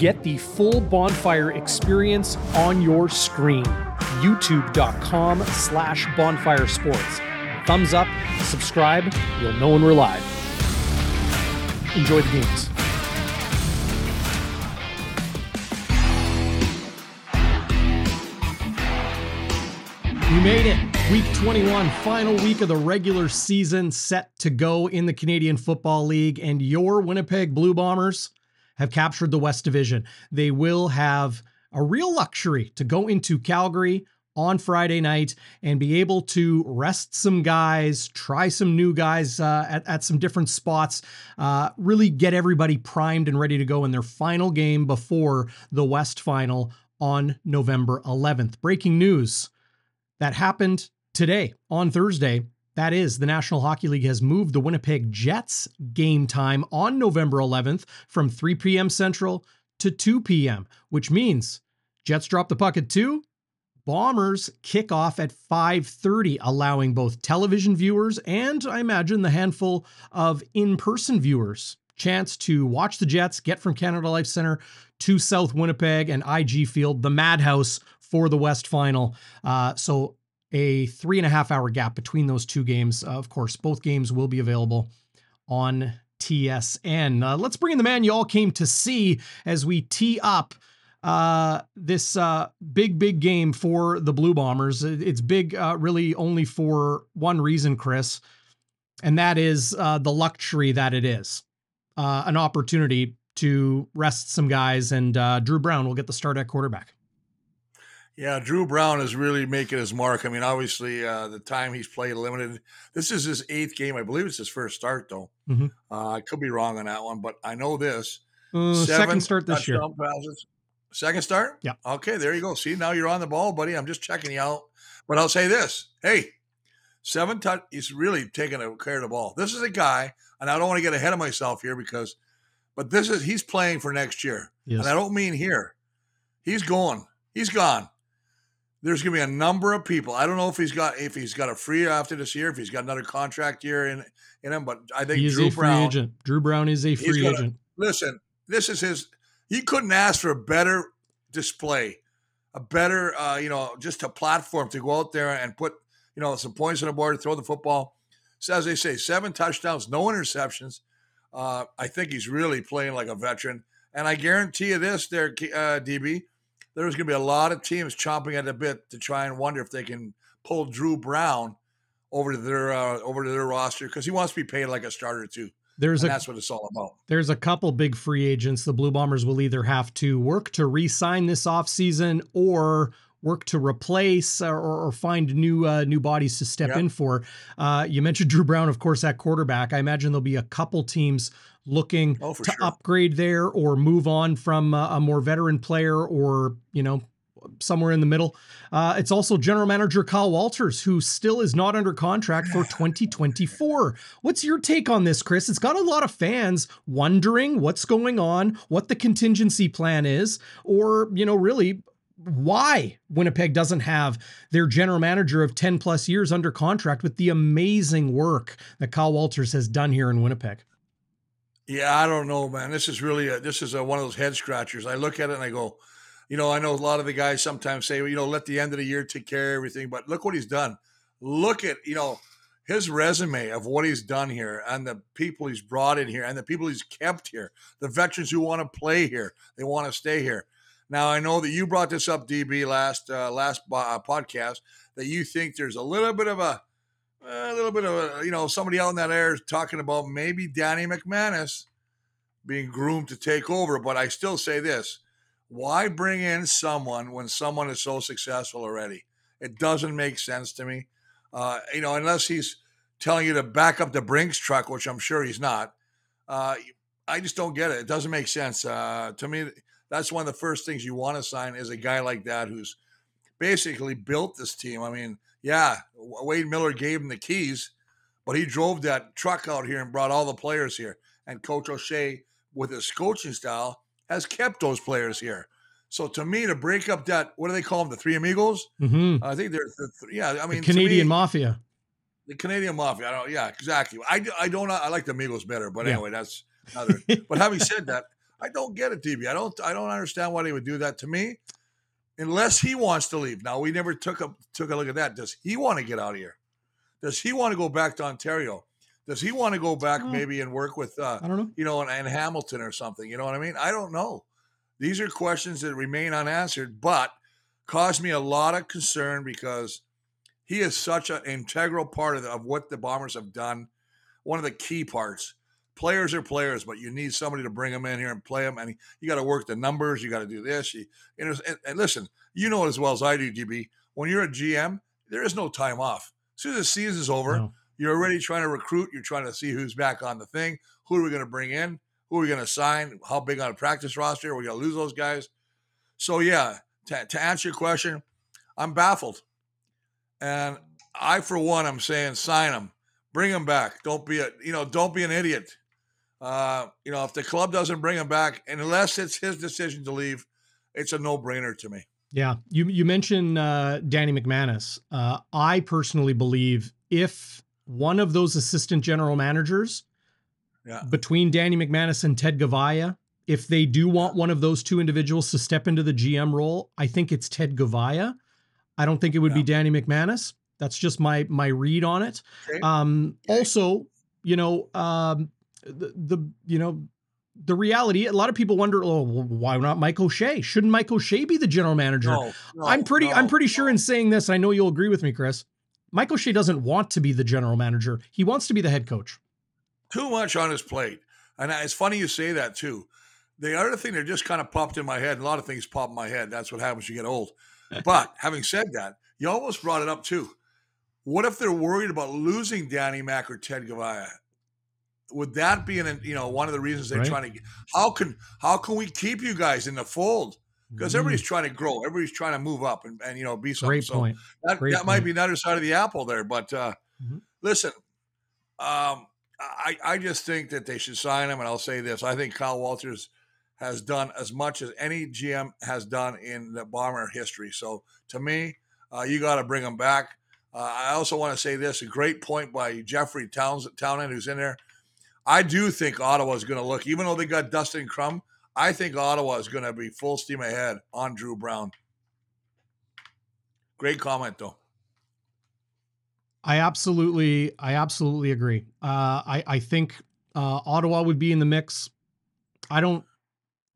Get the full bonfire experience on your screen. YouTube.com slash bonfire sports. Thumbs up, subscribe, you'll know when we're live. Enjoy the games. We made it. Week 21, final week of the regular season set to go in the Canadian Football League, and your Winnipeg Blue Bombers have captured the West Division. They will have a real luxury to go into Calgary on Friday night and be able to rest some guys, try some new guys uh, at, at some different spots, uh, really get everybody primed and ready to go in their final game before the West Final on November 11th. Breaking news that happened today on Thursday. That is, the National Hockey League has moved the Winnipeg Jets game time on November 11th from 3 p.m. Central to 2 p.m., which means Jets drop the puck at 2, Bombers kick off at 5:30, allowing both television viewers and I imagine the handful of in-person viewers chance to watch the Jets get from Canada Life Center to South Winnipeg and IG Field, the madhouse for the West Final. Uh, so a three and a half hour gap between those two games. Uh, of course, both games will be available on TSN. Uh, let's bring in the man you all came to see as we tee up uh, this uh, big, big game for the Blue Bombers. It's big, uh, really, only for one reason, Chris, and that is the luxury that it is an opportunity to rest some guys, and Dru Brown will get the start at quarterback. Yeah, Dru Brown is really making his mark. I mean, obviously, uh, the time he's played limited. This is his eighth game. I believe it's his first start, though. Mm-hmm. Uh, I could be wrong on that one, but I know this. Uh, second start this year. Passes. Second start? Yeah. Okay, there you go. See, now you're on the ball, buddy. I'm just checking you out. But I'll say this hey, seven touch, he's really taking a care of the ball. This is a guy, and I don't want to get ahead of myself here because, but this is, he's playing for next year. Yes. And I don't mean here. He's going, he's gone there's going to be a number of people. I don't know if he's got if he's got a free after this year, if he's got another contract year in in him, but I think he is Dru a free Brown, agent. Dru Brown is a free gonna, agent. Listen, this is his. He couldn't ask for a better display, a better, uh, you know, just a platform to go out there and put, you know, some points on the board, throw the football. So as they say, seven touchdowns, no interceptions. Uh, I think he's really playing like a veteran, and I guarantee you this, there, uh, DB there's going to be a lot of teams chomping at the bit to try and wonder if they can pull Dru Brown over to their uh, over to their roster because he wants to be paid like a starter too. There's and a, that's what it's all about. There's a couple big free agents the Blue Bombers will either have to work to re-sign this offseason or work to replace or, or find new uh, new bodies to step yep. in for. Uh, you mentioned Dru Brown, of course, at quarterback. I imagine there'll be a couple teams looking oh, to sure. upgrade there or move on from a, a more veteran player or, you know, somewhere in the middle. Uh, it's also general manager Kyle Walters, who still is not under contract for 2024. What's your take on this, Chris? It's got a lot of fans wondering what's going on, what the contingency plan is, or, you know, really why Winnipeg doesn't have their general manager of 10 plus years under contract with the amazing work that Kyle Walters has done here in Winnipeg. Yeah, I don't know, man. This is really a, this is a, one of those head scratchers. I look at it and I go, you know, I know a lot of the guys sometimes say, well, you know, let the end of the year take care of everything, but look what he's done. Look at, you know, his resume of what he's done here and the people he's brought in here and the people he's kept here, the veterans who want to play here, they want to stay here. Now I know that you brought this up, DB, last uh, last uh, podcast that you think there's a little bit of a a little bit of a, you know, somebody out in that air is talking about maybe Danny McManus being groomed to take over. But I still say this why bring in someone when someone is so successful already? It doesn't make sense to me. Uh, you know, unless he's telling you to back up the Brinks truck, which I'm sure he's not. Uh, I just don't get it. It doesn't make sense. Uh, to me, that's one of the first things you want to sign is a guy like that who's basically built this team. I mean, yeah, Wade Miller gave him the keys, but he drove that truck out here and brought all the players here. And Coach O'Shea, with his coaching style, has kept those players here. So to me, to break up that, what do they call them? The Three Amigos? Mm-hmm. I think they're, the, yeah. I mean, the Canadian me, Mafia. The Canadian Mafia. I don't. Yeah, exactly. I, I don't. I like the Amigos better, but yeah. anyway, that's another. but having said that, I don't get it, DB. I don't I don't understand why they would do that to me, unless he wants to leave. Now we never took a took a look at that. Does he want to get out of here? Does he want to go back to Ontario? Does he want to go back maybe and work with uh, I don't know. you know, in, in Hamilton or something? You know what I mean? I don't know. These are questions that remain unanswered, but cause me a lot of concern because he is such an integral part of, the, of what the Bombers have done. One of the key parts. Players are players, but you need somebody to bring them in here and play them. And you got to work the numbers. You got to do this. You, and, and listen, you know it as well as I do, DB. When you're a GM, there is no time off. As soon as the season's over, No. you're already trying to recruit. You're trying to see who's back on the thing. Who are we going to bring in? Who are we going to sign? How big on a practice roster? Are we going to lose those guys? So yeah, to, to answer your question, I'm baffled, and I for one, I'm saying sign them, bring them back. Don't be a you know don't be an idiot. Uh, you know if the club doesn't bring him back, unless it's his decision to leave, it's a no brainer to me. Yeah, you you mentioned uh, Danny McManus. Uh, I personally believe if one of those assistant general managers Yeah. between Danny McManus and Ted Goveia, if they do want one of those two individuals to step into the GM role, I think it's Ted Goveia. I don't think it would be Danny McManus. That's just my my read on it. Okay. Um, Okay. also, you know, um, the, the you know the reality. A lot of people wonder, oh, well, why not Mike O'Shea? Shouldn't Mike O'Shea be the general manager? No, no, I'm pretty I'm no, pretty sure in saying this, I know you'll agree with me, Chris. Mike O'Shea doesn't want to be the general manager. He wants to be the head coach. too much on his plate. And it's funny you say that too. The other thing that just kind of popped in my head, a lot of things pop in my head. That's what happens when you get old. But having said that, you almost brought it up too. What if they're worried about losing Danny Mack or Ted Goveia? Would that be an you know one of the reasons they're Right. trying to get how can how can we keep you guys in the fold? Because Mm, everybody's trying to grow, everybody's trying to move up and, and you know be something. great So point. that, Great that might be another side of the apple there. But uh, Mhm. listen, um, I, I just think that they should sign him. And I'll say this I think Kyle Walters has done as much as any GM has done in the Bomber history. So to me, uh, you got to bring him back. Uh, I also want to say this a great point by Jeffrey Towns, Townend, who's in there. I do think Ottawa is going to look, even though they got Dustin Crum, I think Ottawa is going to be full steam ahead on Dru Brown. Great comment, though. I absolutely, I absolutely agree. Uh, I, I think uh, Ottawa would be in the mix. I don't,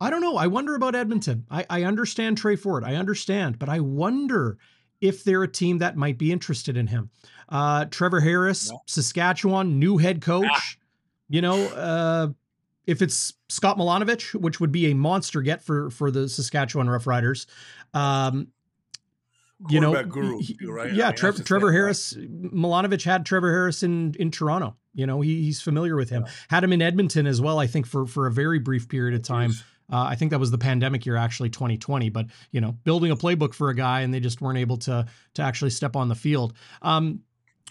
I don't know. I wonder about Edmonton. I, I understand Tre Ford. I understand, but I wonder if they're a team that might be interested in him. Uh, Trevor Harris. Saskatchewan, new head coach. You know, uh, if it's Scott Milanovich, which would be a monster get for for the Saskatchewan Roughriders, um, you know, guru, right? I Yeah, mean, Trev- that's the Trevor right? Harris, Milanovich had Trevor Harris in in Toronto. You know, he, he's familiar with him. Yeah. Had him in Edmonton as well. I think for for a very brief period of time. Uh, I think that was the pandemic year, actually 2020. But you know, building a playbook for a guy, and they just weren't able to to actually step on the field. Um,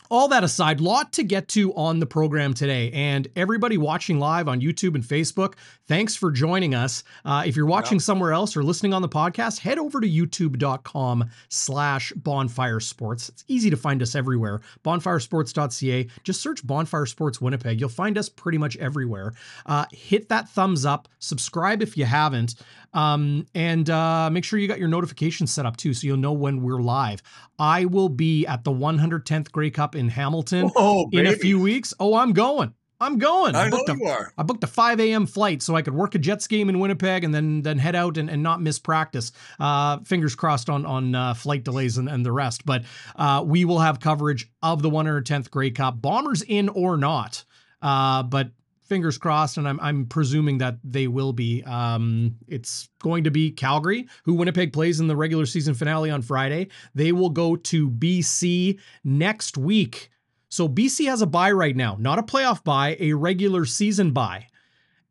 all that aside, lot to get to on the program today. And everybody watching live on YouTube and Facebook, thanks for joining us. Uh, if you're watching somewhere else or listening on the podcast, head over to youtube.com slash bonfire sports. It's easy to find us everywhere. Bonfiresports.ca. Just search Bonfire Sports Winnipeg. You'll find us pretty much everywhere. Uh, hit that thumbs up, subscribe if you haven't. Um, and uh, make sure you got your notifications set up too, so you'll know when we're live. I will be at the 110th Grey Cup in Hamilton Oh, in a few weeks. Oh, I'm going. I'm going. I know booked a- you are. I booked a 5 a.m. flight so I could work a Jets game in Winnipeg and then then head out and, and not miss practice. Uh, fingers crossed on on uh, flight delays and, and the rest. But uh, we will have coverage of the 110th Grey Cup, Bombers in or not. Uh, but fingers crossed, and I'm I'm presuming that they will be. Um, it's going to be Calgary, who Winnipeg plays in the regular season finale on Friday. They will go to BC next week. So BC has a bye right now, not a playoff bye, a regular season bye.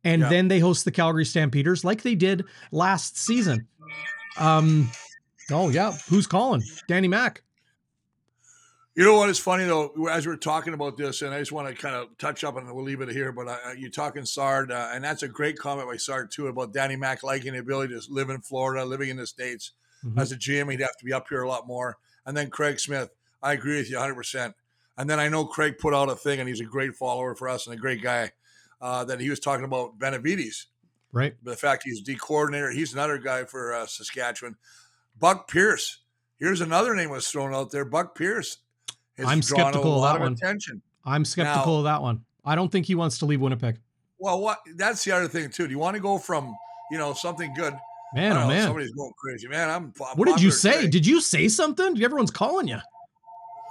And Yeah. then they host the Calgary Stampeders like they did last season. Um oh yeah, who's calling? Danny Mack. You know what is funny though, as we're talking about this, and I just want to kind of touch up, and we'll leave it here. But uh, you're talking Sard, uh, and that's a great comment by Sard too about Danny Mack liking the ability to live in Florida, living in the states. Mhm. As a GM, he'd have to be up here a lot more. And then Craig Smith, I agree with you 100. percent And then I know Craig put out a thing, and he's a great follower for us and a great guy. Uh, that he was talking about Benevides. Right. The fact he's D coordinator, he's another guy for uh, Saskatchewan. Buck Pierce. Here's another name was thrown out there. Buck Pierce. I'm skeptical of that one. Attention. I'm skeptical now, of that one. I don't think he wants to leave Winnipeg. Well, what? That's the other thing too. Do you want to go from you know something good? Man, oh know, man, somebody's going crazy. Man, I'm. I'm what did you say? Today. Did you say something? Everyone's calling you.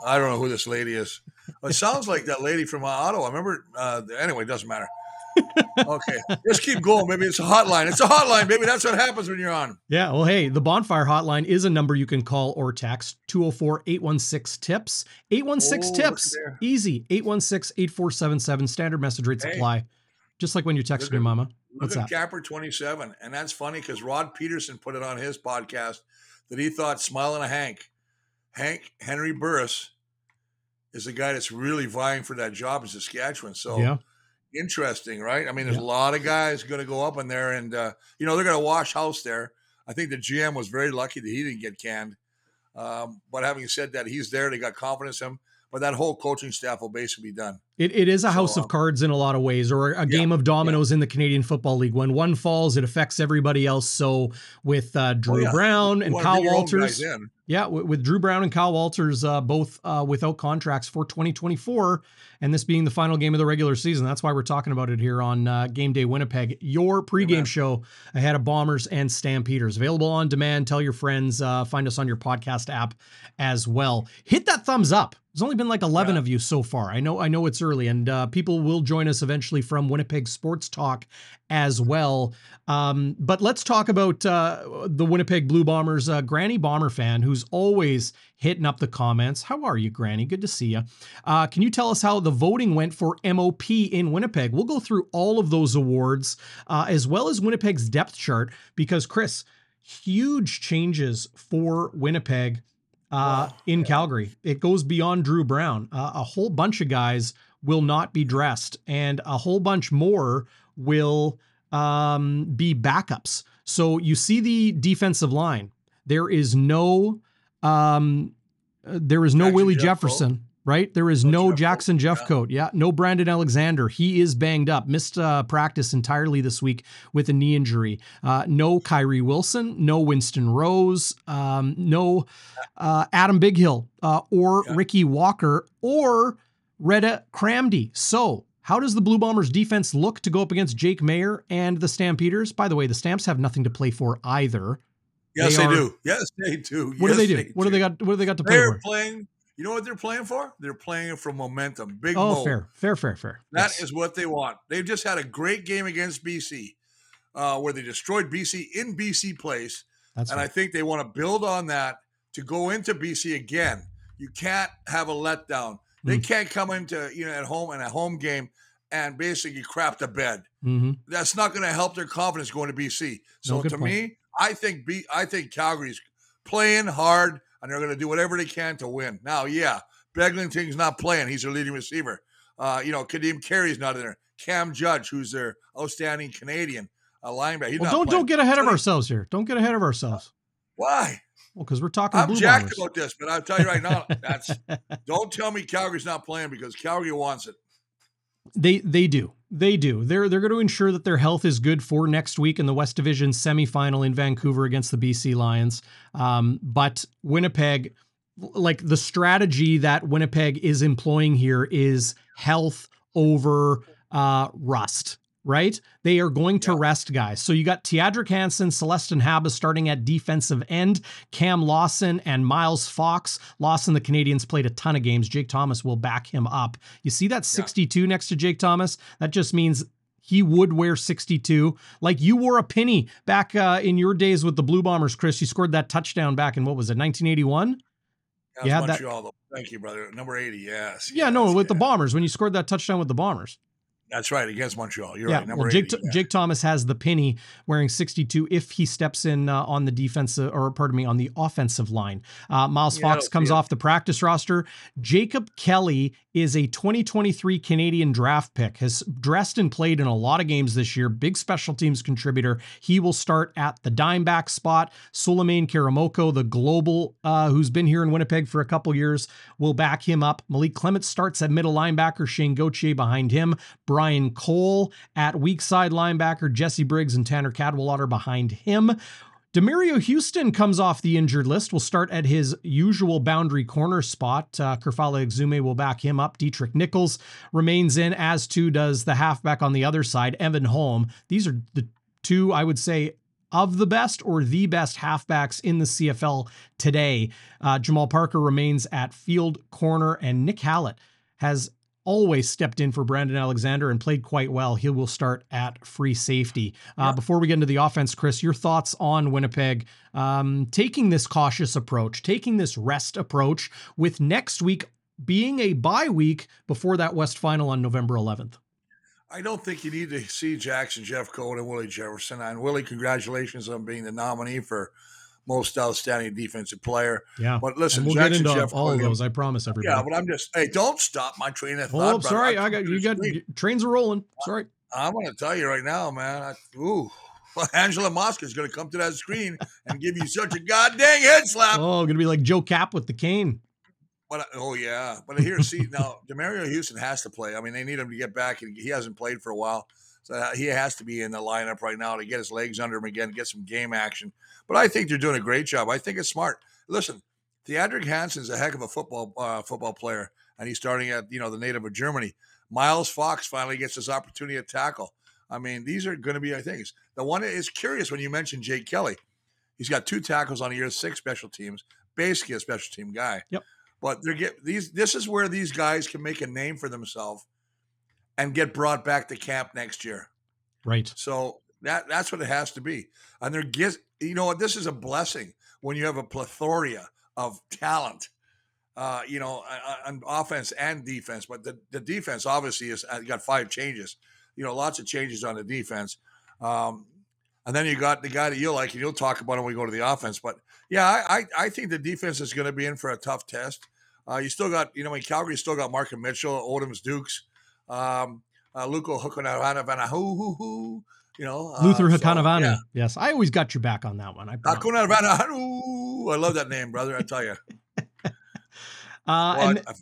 I don't know who this lady is. It sounds like that lady from uh, Ottawa. I remember. Uh, anyway, it doesn't matter okay, just keep going. Maybe it's a hotline. It's a hotline, baby. That's what happens when you're on. Yeah. Well, hey, the bonfire hotline is a number you can call or text 204 816 TIPS. 816 TIPS. Easy. 816 8477. Standard message rates hey, apply. Just like when you're texting your mama. What's look that? Capper 27. And that's funny because Rod Pedersen put it on his podcast that he thought smiling a Hank, Hank Henry Burris is the guy that's really vying for that job in Saskatchewan. So yeah interesting, right? I mean, there's yeah. a lot of guys going to go up in there, and uh, you know they're going to wash house there. I think the GM was very lucky that he didn't get canned. Um, but having said that, he's there. They got confidence in him. But that whole coaching staff will basically be done. It, it is a house of um, cards in a lot of ways, or a yeah, game of dominoes yeah. in the Canadian Football League. When one falls, it affects everybody else. So with uh, Dru oh. Brown and Kyle Walters, yeah, with, Dru Brown and Kyle Walters uh, both uh, without contracts for 2024, and this being the final game of the regular season, that's why we're talking about it here on uh, Game Day Winnipeg. Your pregame Amen. show ahead of Bombers and Stampeders, available on demand. Tell your friends. Uh, find us on your podcast app as well. Hit that thumbs up there's only been like 11 yeah. of you so far. I know I know it's early and uh, people will join us eventually from Winnipeg Sports Talk as well. Um, but let's talk about uh, the Winnipeg Blue Bombers. Uh, Granny Bomber fan who's always hitting up the comments. How are you, Granny? Good to see you. Uh, can you tell us how the voting went for MOP in Winnipeg? We'll go through all of those awards uh, as well as Winnipeg's depth chart because, Chris, huge changes for Winnipeg uh, wow. in. Calgary. It goes beyond Dru Brown. Uh, a whole bunch of guys will not be dressed, and a whole bunch more will um, be backups. So you see the defensive line. There is no, um, there is no Willie Jefferson right? There is no, no Jackson Jeffcoat. Yeah. yeah. no Brandon Alexander. He is banged up, missed uh, practice entirely this week with a knee injury. Uh, no Kyrie Wilson, no Winston Rose, um, no uh, Adam Bighill uh, or yeah. Ricky Walker or Redha Kramdi. So, how does the Blue Bombers defense look to go up against Jake Maier and the Stampeders? By the way, the Stamps have nothing to play for either. Yes, they, they are, do. Yes, they do. What yes, do they do? They what do they got? What do they got to play They're for? playing you know what they're playing for? They're playing for momentum. Big oh, Mo. fair, fair, fair, fair. That yes. is what they want. They've just had a great game against BC, uh, where they destroyed BC in BC place, That's and right. I think they want to build on that to go into BC again. You can't have a letdown. They mm. can't come into you know at home in a home game and basically crap the bed. Mm-hmm. That's not going to help their confidence going to BC. So no, to point. me, I think B, I think Calgary's playing hard and they're going to do whatever they can to win. Now, yeah, Begelton's not playing; he's their leading receiver. Uh, you know, Ka'Deem Carey's not in there. Cam Judge, who's their outstanding Canadian uh, linebacker. Well, don't don't get ahead of ourselves here. Don't get ahead of ourselves. Why? Well, because we're talking. I'm jacked bombers. about this, but I'll tell you right now, that's don't tell me Calgary's not playing because Calgary wants it. They they do. They do. They're they're going to ensure that their health is good for next week in the West Division semifinal in Vancouver against the BC Lions. Um, but Winnipeg, like the strategy that Winnipeg is employing here is health over uh, rust right? They are going to yeah. rest guys. So you got Thiadric Hansen, Celestin Haba starting at defensive end, Cam Lawson and Miles Fox. Lawson, the Canadians played a ton of games. Jake Thomas will back him up. You see that 62 yeah. next to Jake Thomas? That just means he would wear 62. Like you wore a penny back uh, in your days with the Blue Bombers, Chris. You scored that touchdown back in what was it, 1981? Yeah, Montreal, that. Thank you, brother. Number 80, yes. Yeah, yes, no, with yeah. the Bombers, when you scored that touchdown with the Bombers. That's right against Montreal. You're yeah, right. Number well, Jake, 80, yeah. Jake Thomas has the penny wearing 62 if he steps in uh, on the defensive or pardon me on the offensive line. Uh, Miles yeah, Fox comes off the practice roster. Jacob Kelly is a 2023 Canadian draft pick. Has dressed and played in a lot of games this year. Big special teams contributor. He will start at the dime back spot. Souleymane Karamoko, the global uh, who's been here in Winnipeg for a couple years, will back him up. Malik Clements starts at middle linebacker. Shane Gauthier behind him. Brian Ryan Cole at weak side linebacker, Jesse Briggs and Tanner Cadwallader behind him. Demerio Houston comes off the injured list. We'll start at his usual boundary corner spot. Uh, Kerfale Exume will back him up. Deatrick Nichols remains in, as too does the halfback on the other side, Evan Holm. These are the two, I would say, of the best or the best halfbacks in the CFL today. Uh, Jamal Parker remains at field corner, and Nick Hallett has always stepped in for Brandon Alexander and played quite well. He will start at free safety. Uh, yeah. Before we get into the offense, Chris, your thoughts on Winnipeg um, taking this cautious approach, taking this rest approach, with next week being a bye week before that West final on November 11th. I don't think you need to see Jackson Jeff Jeffcoat and Willie Jefferson. And Willie, congratulations on being the nominee for most outstanding defensive player. Yeah. But listen, and we'll Jackson get into Jeff all of those. I promise everybody. Yeah, but I'm just hey, don't stop my train of thought. Oh, sorry, I, I got you. Got trains are rolling. Sorry. I'm going to tell you right now, man. I, ooh, well, Angelo Mosca is going to come to that screen and give you such a goddamn head slap. Oh, going to be like Joe Kapp with the cane. But uh, oh yeah, but here, see now, Demerio Houston has to play. I mean, they need him to get back, and he hasn't played for a while, so uh, he has to be in the lineup right now to get his legs under him again, get some game action. But I think they're doing a great job. I think it's smart. Listen, Thiadric Hansen's a heck of a football uh, football player, and he's starting at you know the native of Germany. Miles Fox finally gets his opportunity to tackle. I mean, these are going to be, I think, the one is curious when you mentioned Jake Kelly. He's got two tackles on a year six special teams, basically a special team guy. Yep. But they're get these. This is where these guys can make a name for themselves and get brought back to camp next year. Right. So that that's what it has to be. And they're get you know what this is a blessing when you have a plethora of talent. Uh, you know, on offense and defense, but the, the defense obviously has got five changes. You know, lots of changes on the defense. Um, and then you got the guy that you like, and you'll talk about him when we go to the offense. But yeah, I I, I think the defense is going to be in for a tough test. Uh, you still got, you know, in Calgary, you still got Marken Michel, Odoms Dukes, um, uh, Luco Hukanavanahu, you know. Uh, Luther Hakunavanhu. So, yeah. Yes, I always got your back on that one. I, I love that name, brother. I tell you. uh, well, and, I,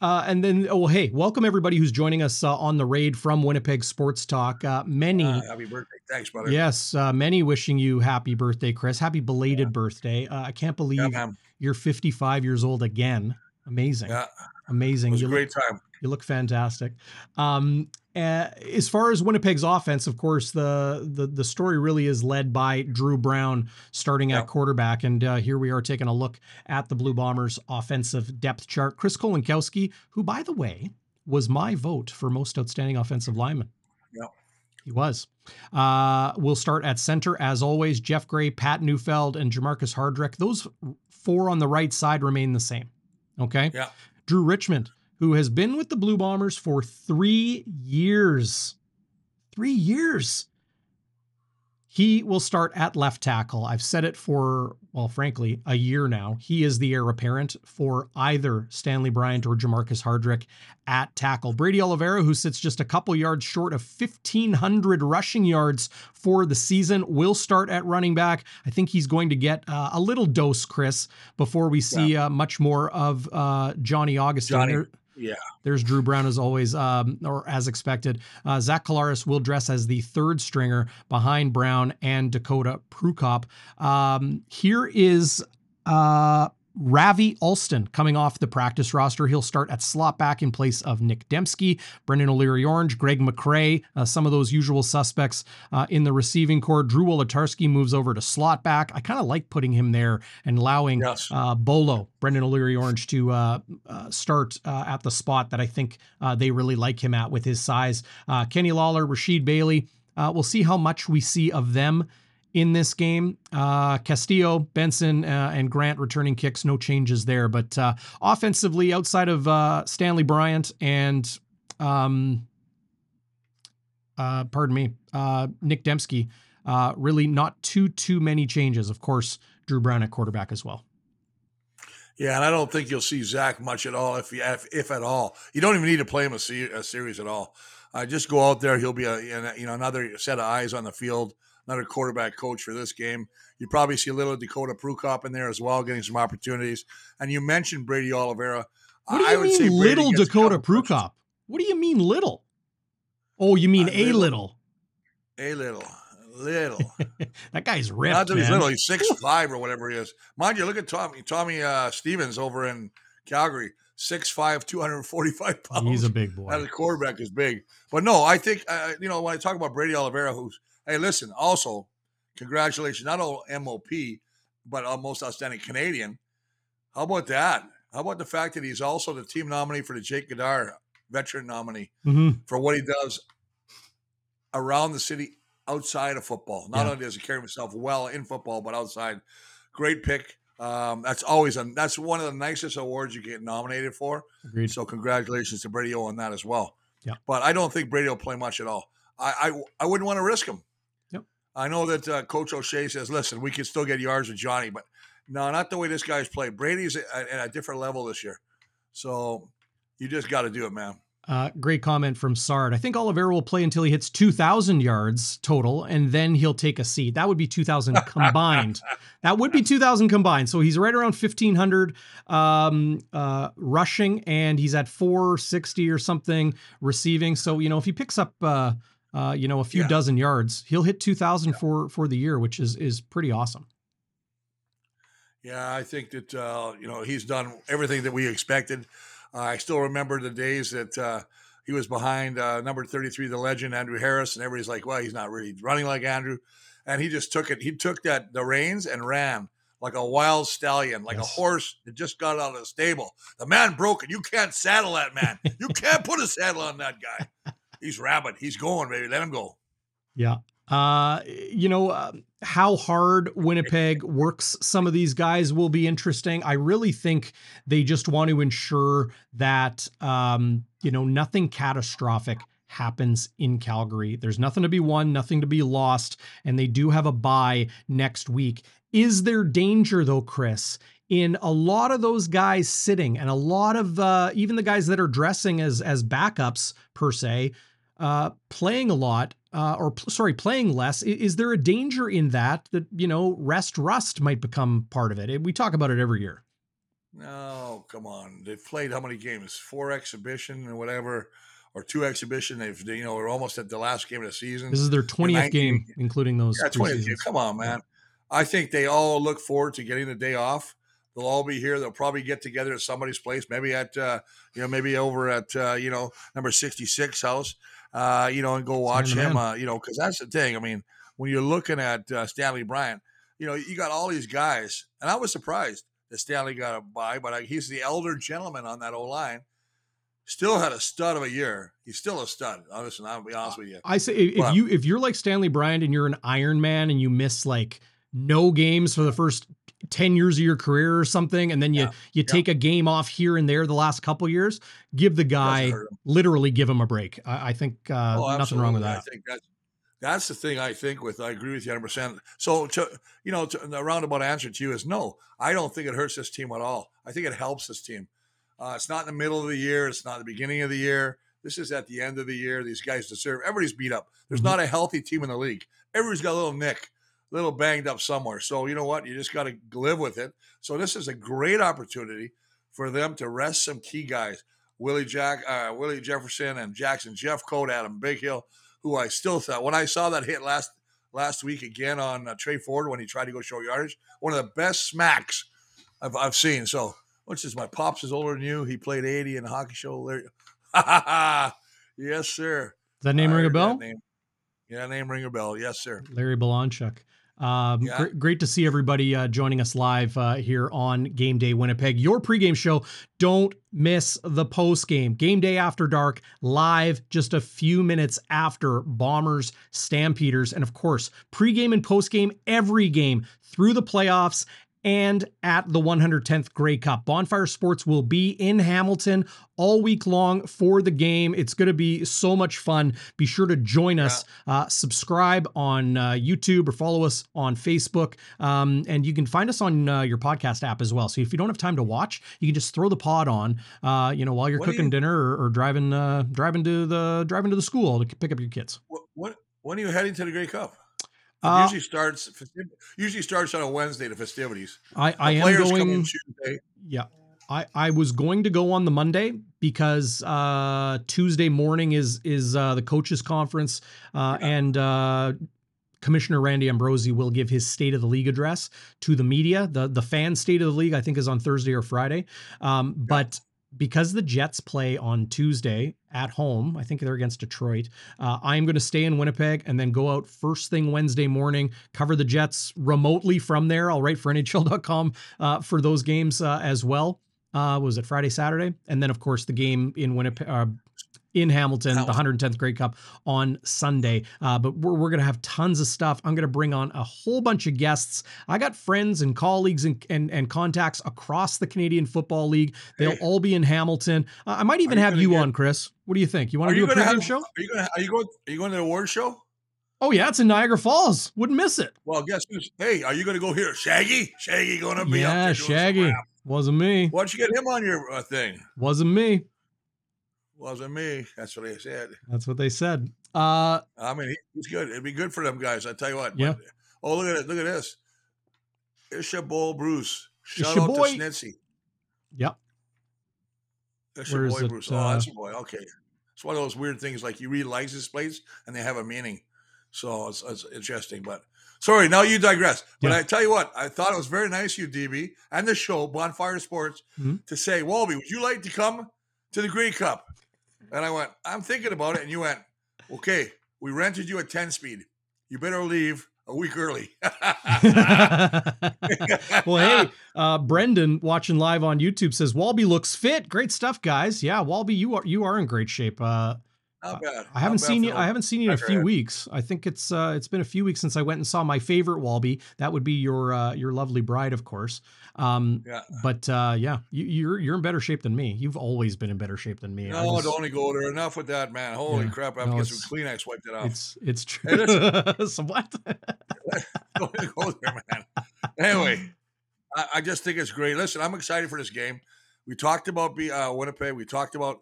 uh, and then, oh, hey, welcome everybody who's joining us uh, on the raid from Winnipeg Sports Talk. Uh, many. Uh, happy birthday. Thanks, brother. Yes, uh, many wishing you happy birthday, Chris. Happy belated yeah. birthday. Uh, I can't believe yeah, you're 55 years old again. Amazing. Yeah. Amazing. It was you a great look, time. You look fantastic. Um, uh, as far as Winnipeg's offense, of course, the the the story really is led by Dru Brown starting at quarterback, and uh, here we are taking a look at the Blue Bombers' offensive depth chart. Chris Kolankowski, who by the way was my vote for most outstanding offensive lineman. Yeah. He was. Uh, we'll start at center as always. Jeff Gray, Pat Neufeld, and Jermarcus Hardrick. Those four on the right side remain the same. Okay. Yeah. Drew Richmond, who has been with the Blue Bombers for three years. Three years. He will start at left tackle. I've said it for, well, frankly, a year now. He is the heir apparent for either Stanley Bryant or Jermarcus Hardrick at tackle. Brady Oliveira, who sits just a couple yards short of 1,500 rushing yards for the season, will start at running back. I think he's going to get uh, a little dose, Chris, before we see yeah. uh, much more of uh, Johnny Augustine. Johnny. Yeah. There's Dru Brown as always, um, or as expected. Uh, Zach Collaros will dress as the third stringer behind Brown and Dakota Prukop. Um, here is uh, Ravi Alston coming off the practice roster. He'll start at slot back in place of Nick Demski, Brendan O'Leary Orange, Greg McCrae, uh, some of those usual suspects uh, in the receiving core. Drew Wolitarsky moves over to slot back. I kind of like putting him there and allowing yes. uh, Bolo, Brendan O'Leary Orange, to uh, uh, start uh, at the spot that I think they really like him at with his size. Kenny Lawler, Rasheed Bailey. we'll see how much we see of them in this game. Uh, Castillo, Benson, uh, and Grant returning kicks, no changes there. But uh, offensively, outside of uh, Stanley Bryant and, um, uh, pardon me, uh, Nick Demski, really not too too many changes. Of course, Dru Brown at quarterback as well. Yeah, and I don't think you'll see Zach much at all, if if, if at all. You don't even need to play him a, se- a series at all. just go out there; he'll be a you know another set of eyes on the field another quarterback coach for this game. You probably see a little Dakota Prukop in there as well, getting some opportunities. And you mentioned Brady Oliveira. What do you I would mean, say little Dakota Prukop? What do you mean, little? Oh, you mean a, a little. little? A little. Little. that guy's ripped. Not that he's little. He's six five or whatever he is. Mind you, look at Tommy Tommy uh, Stevens over in Calgary. 6'5", 245 pounds. He's a big boy. A quarterback is big. But no, I think, uh, you know, when I talk about Brady Oliveira, who's, hey, listen, also, congratulations, not all MOP, but a most outstanding Canadian. How about that? How about the fact that he's also the team nominee for the Jake Gaudaur veteran nominee mm-hmm. for what he does around the city outside of football. Not yeah. only does he carry himself well in football, but outside. Great pick. Um, that's always a that's one of the nicest awards you get nominated for. Agreed. So congratulations to Brady O on that as well. Yeah. But I don't think Brady will play much at all. I I, I wouldn't want to risk him. I know that uh, Coach O'Shea says, listen, we can still get yards with Johnny, but no, not the way this guy's played. Brady's at, at a different level this year. So you just got to do it, man. Uh, great comment from Sard. I think Oliveira will play until he hits 2,000 yards total, and then he'll take a seat. That would be 2,000 combined. that would be 2,000 combined. So he's right around 1,500 um, uh, rushing, and he's at 460 or something receiving. So you know, if he picks up, uh, uh you know, a few yeah. dozen yards, he'll hit 2,000 yeah. for for the year, which is is pretty awesome. Yeah, I think that uh, you know he's done everything that we expected. Uh, I still remember the days that uh, he was behind uh, number 33, the legend, Andrew Harris, and everybody's like, well, he's not really running like Andrew. And he just took it. He took that the reins and ran like a wild stallion, like yes. a horse that just got out of the stable. The man broke it. You can't saddle that man. you can't put a saddle on that guy. He's rabid. He's going, baby. Let him go. Yeah. Uh, you know, uh, how hard Winnipeg works some of these guys will be interesting. I really think they just want to ensure that, um, you know, nothing catastrophic happens in Calgary. There's nothing to be won, nothing to be lost, and they do have a bye next week. Is there danger, though, Chris, in a lot of those guys sitting and a lot of uh, even the guys that are dressing as as backups per se, uh, playing a lot uh, or sorry, playing less. Is there a danger in that that you know rest rust might become part of it? We talk about it every year. No, come on. They've played how many games? Four exhibition or whatever, or two exhibition. They've you know are almost at the last game of the season. This is their twentieth game, including those. Yeah, twentieth. Come on, man. I think they all look forward to getting the day off. They'll all be here. They'll probably get together at somebody's place, maybe at uh, you know, maybe over at uh, you know number sixty six house uh, you know, and go watch him, uh, you know, because that's the thing. I mean, when you're looking at uh, Stanley Bryant, you know, you got all these guys, and I was surprised that Stanley got a buy, but I, he's the elder gentleman on that O line. Still had a stud of a year. He's still a stud. Listen, I'll be honest with you. I say if but, you if you're like Stanley Bryant and you're an Iron Man and you miss like no games for the first 10 years of your career or something and then you yeah. you take yeah. a game off here and there the last couple years give the guy literally give him a break. I, I think uh, oh, nothing wrong with that i think that's that's the thing i think with i agree with you 100% so to you know to, the roundabout answer to you is no. I don't think it hurts this team at all. I think it helps this team. Uh, it's not in the middle of the year. It's not the beginning of the year. This is at the end of the year. These guys deserve everybody's beat up. There's mm-hmm. not a healthy team in the league. Everybody's got a little nick little banged up somewhere. So you know what? You just got to live with it. So this is a great opportunity for them to rest some key guys. Willie Jack, uh, Willie Jefferson, and Jackson Jeff Jeffcoat, Adam Bighill, who I still thought when I saw that hit last last week again on uh, Tre Ford when he tried to go show yardage, one of the best smacks I've, I've seen. So, which is my pops is older than you. He played 80 in the hockey show. Larry. yes, sir. Does that name ring a bell? Name. Yeah, name ring a bell. Yes, sir. Larry Balanchuk. Um, yeah. gr- great to see everybody uh, joining us live uh, here on Game Day Winnipeg. Your pregame show. Don't miss the post game. Game Day After Dark live just a few minutes after Bombers Stampeders, and of course pregame and postgame every game through the playoffs and at the 110th Grey Cup. Bonfire Sports will be in Hamilton all week long for the game. It's going to be so much fun. Be sure to join us. Uh, subscribe on uh, YouTube or follow us on Facebook. Um, and you can find us on uh, your podcast app as well. So if you don't have time to watch, you can just throw the pod on, uh, you know, while you're what cooking you, dinner or, or driving uh, driving to the driving to the school to pick up your kids. What, what when are you heading to the Grey Cup? Uh, usually starts usually starts on a Wednesday. The festivities. I, I am going. Tuesday. Yeah, I, I was going to go on the Monday because uh, Tuesday morning is is uh, the coaches conference uh, Yeah. and uh, Commissioner Randy Ambrosie will give his State of the League address to the media. the The fan State of the League I think is on Thursday or Friday, um, but because the Jets play on Tuesday at home, I think they're against Detroit. Uh, I am going to stay in Winnipeg and then go out first thing Wednesday morning, cover the Jets remotely from there. I'll write for NHL.com uh, for those games uh, as well. Uh, was it Friday, Saturday, and then of course the game in Winnipeg. In Hamilton, the 110th Grey Cup on Sunday. Uh, but we're, we're going to have tons of stuff. I'm going to bring on a whole bunch of guests. I got friends and colleagues and, and, and contacts across the Canadian Football League. They'll Hey. all be in Hamilton. Uh, I might even have you get- on, Chris. What do you think? You want to do a pregame have? show? Are you gonna? Are you going? Are you going to the award show? Oh yeah, it's in Niagara Falls. Wouldn't miss it. Well, guess who's? Hey, are you going to go here, Shaggy? Shaggy going to be up Yeah, there doing some Shaggy. Wasn't me. Why don't you get him on your uh, thing? Wasn't me. Wasn't me. That's what they said. That's what they said. Uh, I mean, he's good. It'd be good for them guys. I tell you what. Yeah. But- oh, look at it. Look at this. It's your boy Bruce. Shout out boy. to Snitsy. yep. That's your boy it, Bruce. Oh, uh, that's your boy. Okay. It's one of those weird things like you read license plates and they have a meaning. So it's, it's interesting. But sorry, now you digress. But Yeah. I tell you what, I thought it was very nice of you, DB, and the show, Bonfire Sports, Mhm. to say, Walby, would you like to come to the Grey Cup? And I went, I'm thinking about it. And you went, okay, we rented you a 10 speed. You better leave a week early. well, hey, uh, Brendan watching live on YouTube says Walby looks fit. Great stuff, guys. Yeah, Walby, you are you are in great shape. Uh, Not bad. I haven't bad seen you. I haven't seen you in a few weeks. I think it's uh, it's been a few weeks since I went and saw my favorite Walby. That would be your uh, your lovely bride, of course. Um, Yeah. but uh, yeah, you, you're you're in better shape than me. You've always been in better shape than me. No, was- don't go there. Enough with that, man. Holy Yeah. crap. I have No, to get some Kleenex wiped it off. It's it's true. Hey, so what? Don't go there, man. Anyway, I, I just think it's great. Listen, I'm excited for this game. We talked about be, uh, Winnipeg. We talked about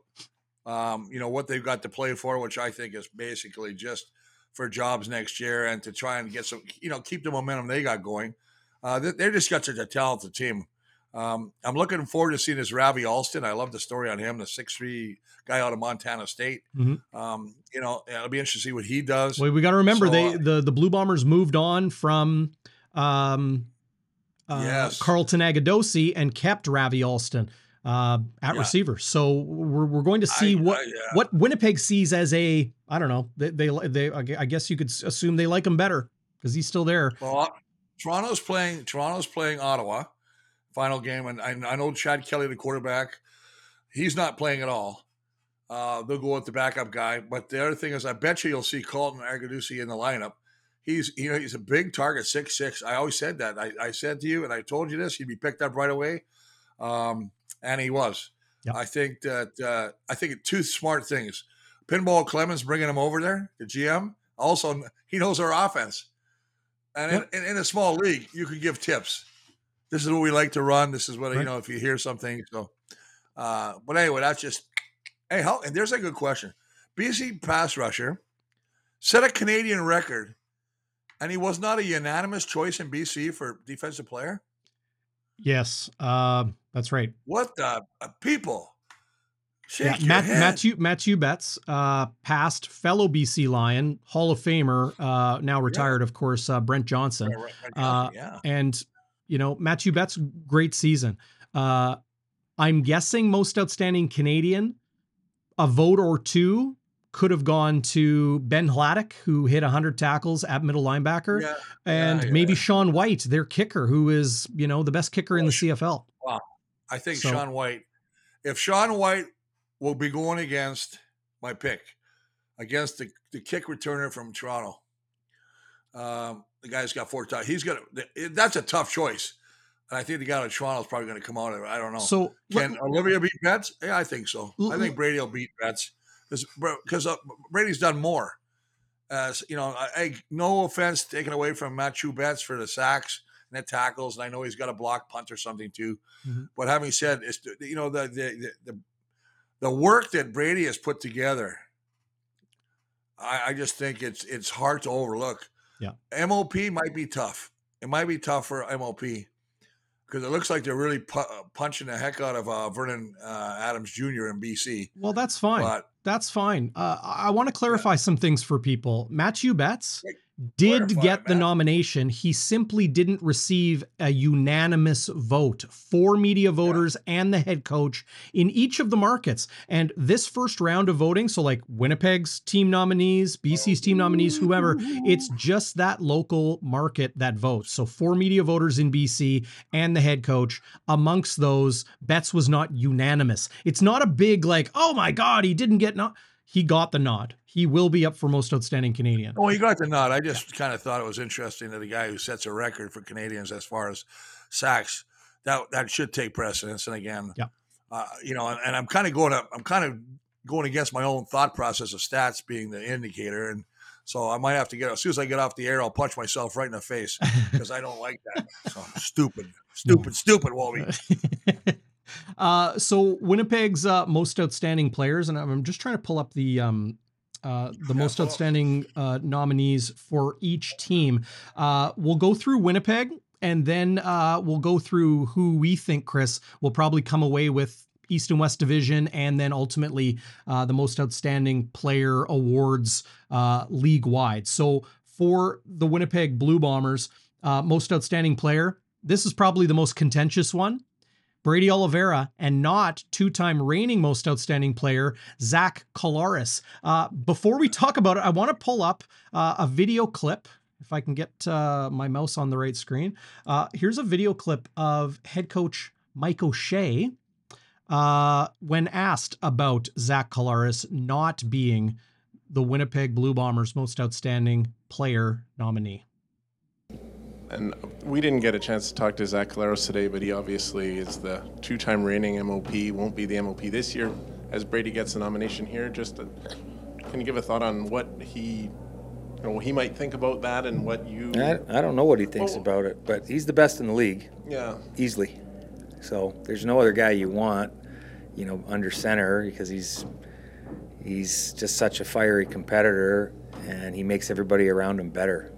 um, you know what they've got to play for, which I think is basically just for jobs next year and to try and get some, you know, keep the momentum they got going. Uh, they, they just got such a talented team. Um, I'm looking forward to seeing this Ravi Alston. I love the story on him, the six three guy out of Montana State. Mhm. Um, you know, it'll be interesting to see what he does. Well, we got to remember So, they uh, the the Blue Bombers moved on from um, uh, Yes. Carlton Agudosi and kept Ravi Alston uh, at Yeah. receiver. So we're, we're going to see I- what I- yeah. what Winnipeg sees as a I don't know they they, they I guess you could assume they like him better because he's still there. Well, Toronto's playing. Toronto's playing Ottawa, final game, and I, I know Chad Kelly, the quarterback, he's not playing at all. Uh, they'll go with the backup guy. But the other thing is, I bet you you'll see Colton Agudosi in the lineup. He's you know he's a big target, six six. I always said that. I, I said to you, and I told you this, he'd be picked up right away, um, and he was. Yep. I think that uh, I think two smart things. Pinball Clemens bringing him over there, the GM. Also, he knows our offense. And Yep. in, in, a small league, you can give tips. This is what we like to run. This is what you know. If you hear something, so. Uh, but anyway, that's just. Hey, how? And there's a good question. BC pass rusher set a Canadian record, and he was not a unanimous choice in BC for defensive player. Yes, uh, that's right. What the uh, people? Shake Yeah, Matt. Matthew Matthew Betts, uh, past fellow BC Lion, Hall of Famer, uh, now retired, of course. Uh, Brent Johnson. Right, right, Uh, yeah. and you know Matthew Betts great season. Uh, I'm guessing most outstanding Canadian, a vote or two could have gone to Ben Hladek, who hit 100 tackles at middle linebacker, yeah. and yeah, maybe yeah. Sean Whyte, their kicker, who is you know the best kicker in Oh, the sh- CFL. I think So- Sean Whyte. If Sean Whyte will be going against my pick, against the, the kick returner from Toronto, um, the guy's got four touchdowns. He's got that's a tough choice, and I think the guy in Toronto is probably going to come out of it. I don't know. So let- Can Olivia beat Betts? Yeah, I think so. I think Brady will beat Betts because uh, Brady's done more. As you know, I, I, no offense taken away from Matthew Betts for the sacks and tackles, and I know he's got a block punt or something too. Mhm. But having said, it's you know the the, the the the work that Brady has put together. I, I just think it's it's hard to overlook. Yeah. MOP might be tough. It might be tough for MOP. because it looks like they're really pu- punching the heck out of uh, Vernon uh, Adams Jr. in BC. Well, that's fine. But That's fine. Uh, I want to clarify some things for people. Matthew Betts Yeah, did get the nomination. He simply didn't receive a unanimous vote. Four media voters and the head coach in each of the markets. And this first round of voting, so like Winnipeg's team nominees, BC's team nominees, whoever, it's just that local market that votes. So four media voters in BC and the head coach. Amongst those, Betts was not unanimous. It's not a big like, oh my God, he didn't get no. He got the nod. He will be up for most outstanding Canadian. Oh, he got the nod. I just kind of thought it was interesting that a guy who sets a record for Canadians as far as sacks that that should take precedence. And again, Yeah. uh, you know, and, and I'm kind of going up. I'm kind of going against my own thought process of stats being the indicator, and so I might have to get as soon as I get off the air, I'll punch myself right in the face because I don't like that. So stupid, stupid, stupid, Walby. uh, so Winnipeg's uh, most outstanding players, and I'm I'm just trying to pull up the um, uh, the most outstanding uh, nominees for each team. Uh, we'll go through Winnipeg, and then uh, we'll go through who we think Chris will probably come away with. East and West Division, and then ultimately uh, the most outstanding player awards uh, league wide. So for the Winnipeg Blue Bombers, uh, most outstanding player, this is probably the most contentious one. Brady Oliveira and not two-time reigning most outstanding player Zach Collaros. Uh, before we talk about it, I want to pull up uh, a video clip. If I can get uh, my mouse on the right screen, uh, here's a video clip of head coach Mike O'Shea uh, when asked about Zach Collaros not being the Winnipeg Blue Bombers most outstanding player nominee. And we didn't get a chance to talk to Zach Collaros today, but he obviously is the two-time reigning MOP. Won't be the MOP this year, as Brady gets the nomination here. Just, a, can you give a thought on what he, you know, he might think about that, and what you? I, I don't know what he thinks Oh. about it, but he's the best in the league, Yeah, easily. So there's no other guy you want, you know, under center because he's he's just such a fiery competitor, and he makes everybody around him better.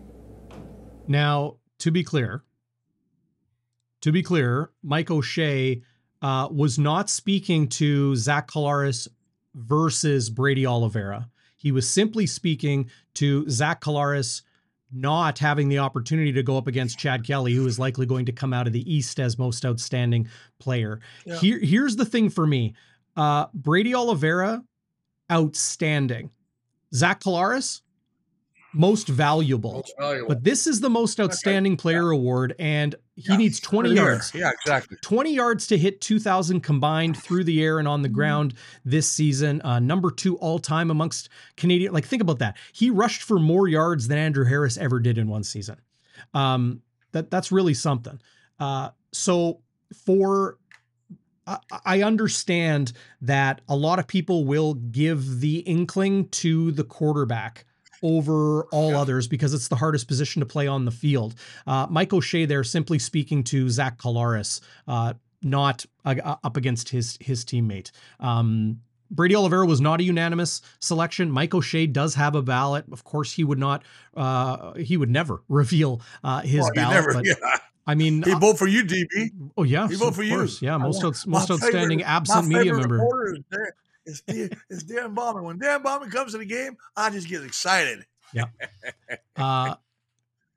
Now, to be clear, to be clear, Mike O'Shea uh, was not speaking to Zach Collaros versus Brady Oliveira. He was simply speaking to Zach Collaros not having the opportunity to go up against Chad Kelly, who is likely going to come out of the East as most outstanding player. Yeah. Here, here's the thing for me: uh, Brady Oliveira, outstanding. Zach Kolaris, most valuable. Most valuable. But this is the most outstanding player award, and he Yeah, needs 20 sure. yards. Yeah, exactly. 20 yards to hit 2,000 combined through the air and on the Mm-hmm. ground this season. Uh, number two all time amongst Canadian. Like, think about that. He rushed for more yards than Andrew Harris ever did in one season. Um, that that's really something. Uh, so for I- I understand that a lot of people will give the inkling to the quarterback over all Yeah. others because it's the hardest position to play on the field. Uh, Mike O'Shea there simply speaking to Zach Collaros, uh, not uh, up against his his teammate. Um, Brady Oliveira was not a unanimous selection. Mike O'Shea does have a ballot. Of course, he would not. Uh, he would never reveal uh, his Well, ballot. never, but yeah. I mean, He uh, vote for you, DB. oh yeah, He vote for you. Yeah, most outs- most my outstanding favorite- absent media member. Dan- Is, Dan- Bauming. When Dan Bauming comes to the game, I just get excited. Yeah. Uh,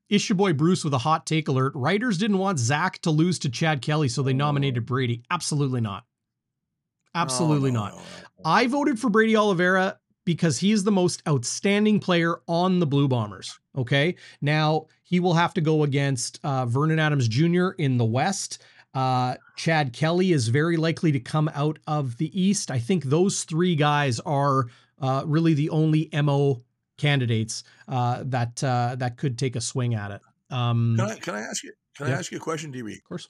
your boy Bruce with a hot take alert. Writers didn't want Zach to lose to Chad Kelly, so they nominated Brady. Absolutely not. Absolutely No, no, not. no, no. I voted for Brady Oliveira because he is the most outstanding player on the Blue Bombers. Okay. Now he will have to go against uh, Vernon Adams Jr. in the West. Uh, Chad Kelly is very likely to come out of the East. I think those three guys are uh, really the only MO candidates uh, that uh, that could take a swing at it. Um, Can I, can I ask you? Can Yeah. I ask you a question, DB? of course.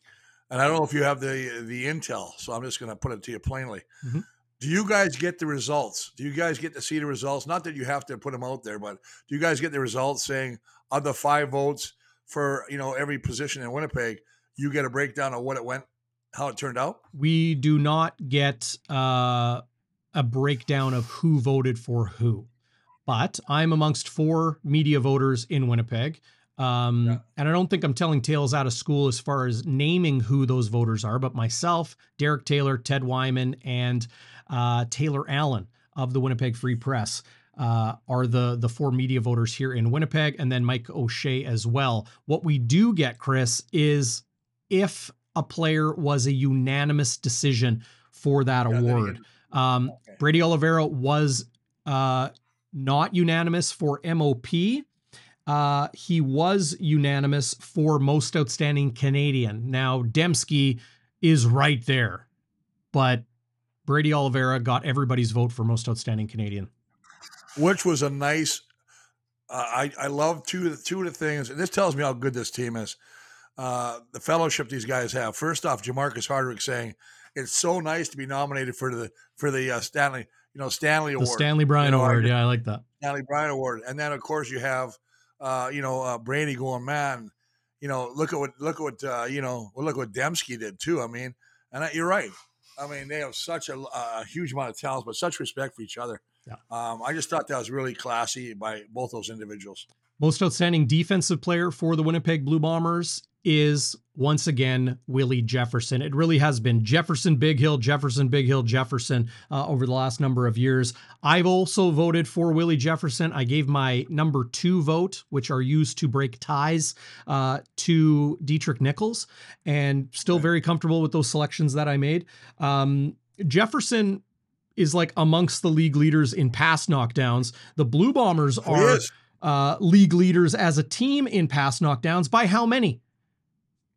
And I don't know if you have the the intel, so I'm just going to put it to you plainly. Mhm. Do you guys get the results? Do you guys get to see the results? Not that you have to put them out there, but do you guys get the results saying of the five votes for you know every position in Winnipeg, you get a breakdown of what it went, how it turned out? we do not get uh, a breakdown of who voted for who. But I'm amongst four media voters in Winnipeg. Um, Yeah. And I don't think I'm telling tales out of school as far as naming who those voters are, but myself, Derek Taylor, Ted Wyman, and uh, Taylor Allen of the Winnipeg Free Press uh, are the the four media voters here in Winnipeg, and then Mike O'Shea as well. What we do get, Chris, is if a player was a unanimous decision for that Yeah, award. Um, Okay. Brady Oliveira was uh, not unanimous for MOP. Uh, he was unanimous for most outstanding Canadian. Now Demski is right there, but Brady Oliveira got everybody's vote for most outstanding Canadian. which was a nice. Uh, I I love two of the, two of the things, and this tells me how good this team is. Uh, the fellowship these guys have. First off, Jermarcus Hardrick saying it's so nice to be nominated for the for the uh, Stanley you know Stanley The Award, Stanley Bryan You know, Award. Yeah, I like that. Stanley Bryan Award, and then of course you have uh, you know uh, Brady going man. You know, look at what look at what uh, you know. Well, look what Demski did too. I mean, and I, you're right. I mean, they have such a, a huge amount of talent, but such respect for each other. Yeah. Um, I just thought that was really classy by both those individuals. Most outstanding defensive player for the Winnipeg Blue Bombers is once again Willie Jefferson. It really has been Jefferson, Big Hill, Jefferson, Big Hill, Jefferson uh, over the last number of years. I've also voted for Willie Jefferson. I gave my number two vote, which are used to break ties, uh, to Deatrick Nichols, and still very comfortable with those selections that I made. Um, Jefferson is like amongst the league leaders in pass knockdowns. The Blue Bombers are uh, league leaders as a team in pass knockdowns by how many?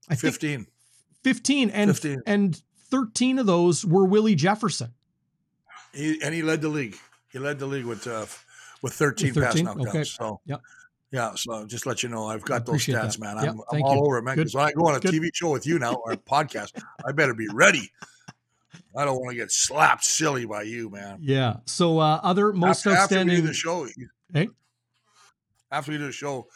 I think 15. 15 and 15. and 13 of those were Willie Jefferson. He, and he led the league. He led the league with uh, with 13, With pass 13? knockdowns. Okay. So Yep. yeah, so just let you know, I've got those stats, that. man. Yep, I'm, I'm all you. over it, man. Because when I go on a Good. TV show with you now or a podcast, I better be ready. I don't want to get slapped silly by you, man. Yeah. So uh, other most after, after we outstanding. do the show, Hey? after we do the show,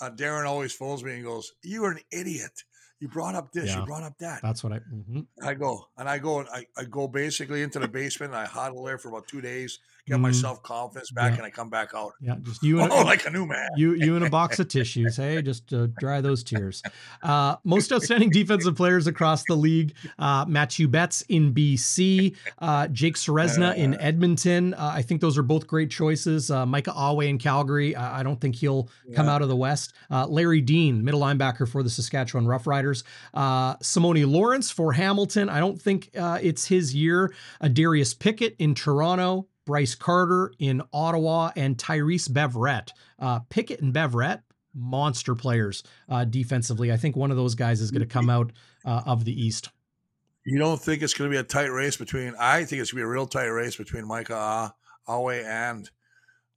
uh, Darrin always phones me and goes, "You are an idiot. You brought up this. Yeah. You brought up that." That's what I. mhm. I go and I go and I, I go basically into the basement and I huddle there for about two days, get Mhm. my self confidence back, Yeah. and I come back out. Yeah. Just you and Oh, like a new man. you you in a box of tissues hey just uh, dry those tears uh, most outstanding defensive players across the league uh, mathieu betts in bc uh, jake Ceresna in edmonton uh, i think those are both great choices uh, micah awe in calgary uh, i don't think he'll come out of the west uh, larry dean middle linebacker for the saskatchewan roughriders uh, simoni lawrence for hamilton i don't think uh, it's his year uh, darius pickett in toronto Bryce Carter in Ottawa and Tyrice Beverette. Uh, Pickett and Beverette, monster players uh, defensively. I think one of those guys is going to come out uh, of the East. You don't think it's going to be a tight race between? I think it's going to be a real tight race between Micah Ah- Awe and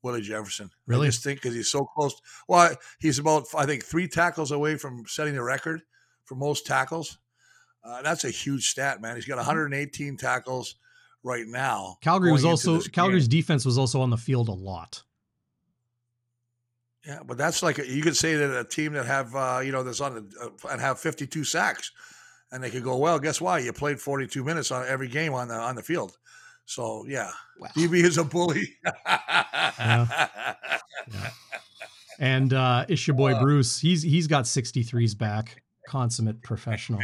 Willie Jefferson. Really? I just think because he's so close. Well, he's about I think three tackles away from setting the record for most tackles. Uh, that's a huge stat, man. He's got 118 tackles right now. Calgary was also this game. Calgary's defense was also on the field a lot. Yeah, but that's like a, you could say that a team that have uh, you know that's on the uh, and have 52 sacks, and they could go, well, guess why? You played 42 minutes on every game on the on the field. So yeah, Wow. DB is a bully. And uh, it's your boy. Bruce. He's he's got 63s back. Consummate professional.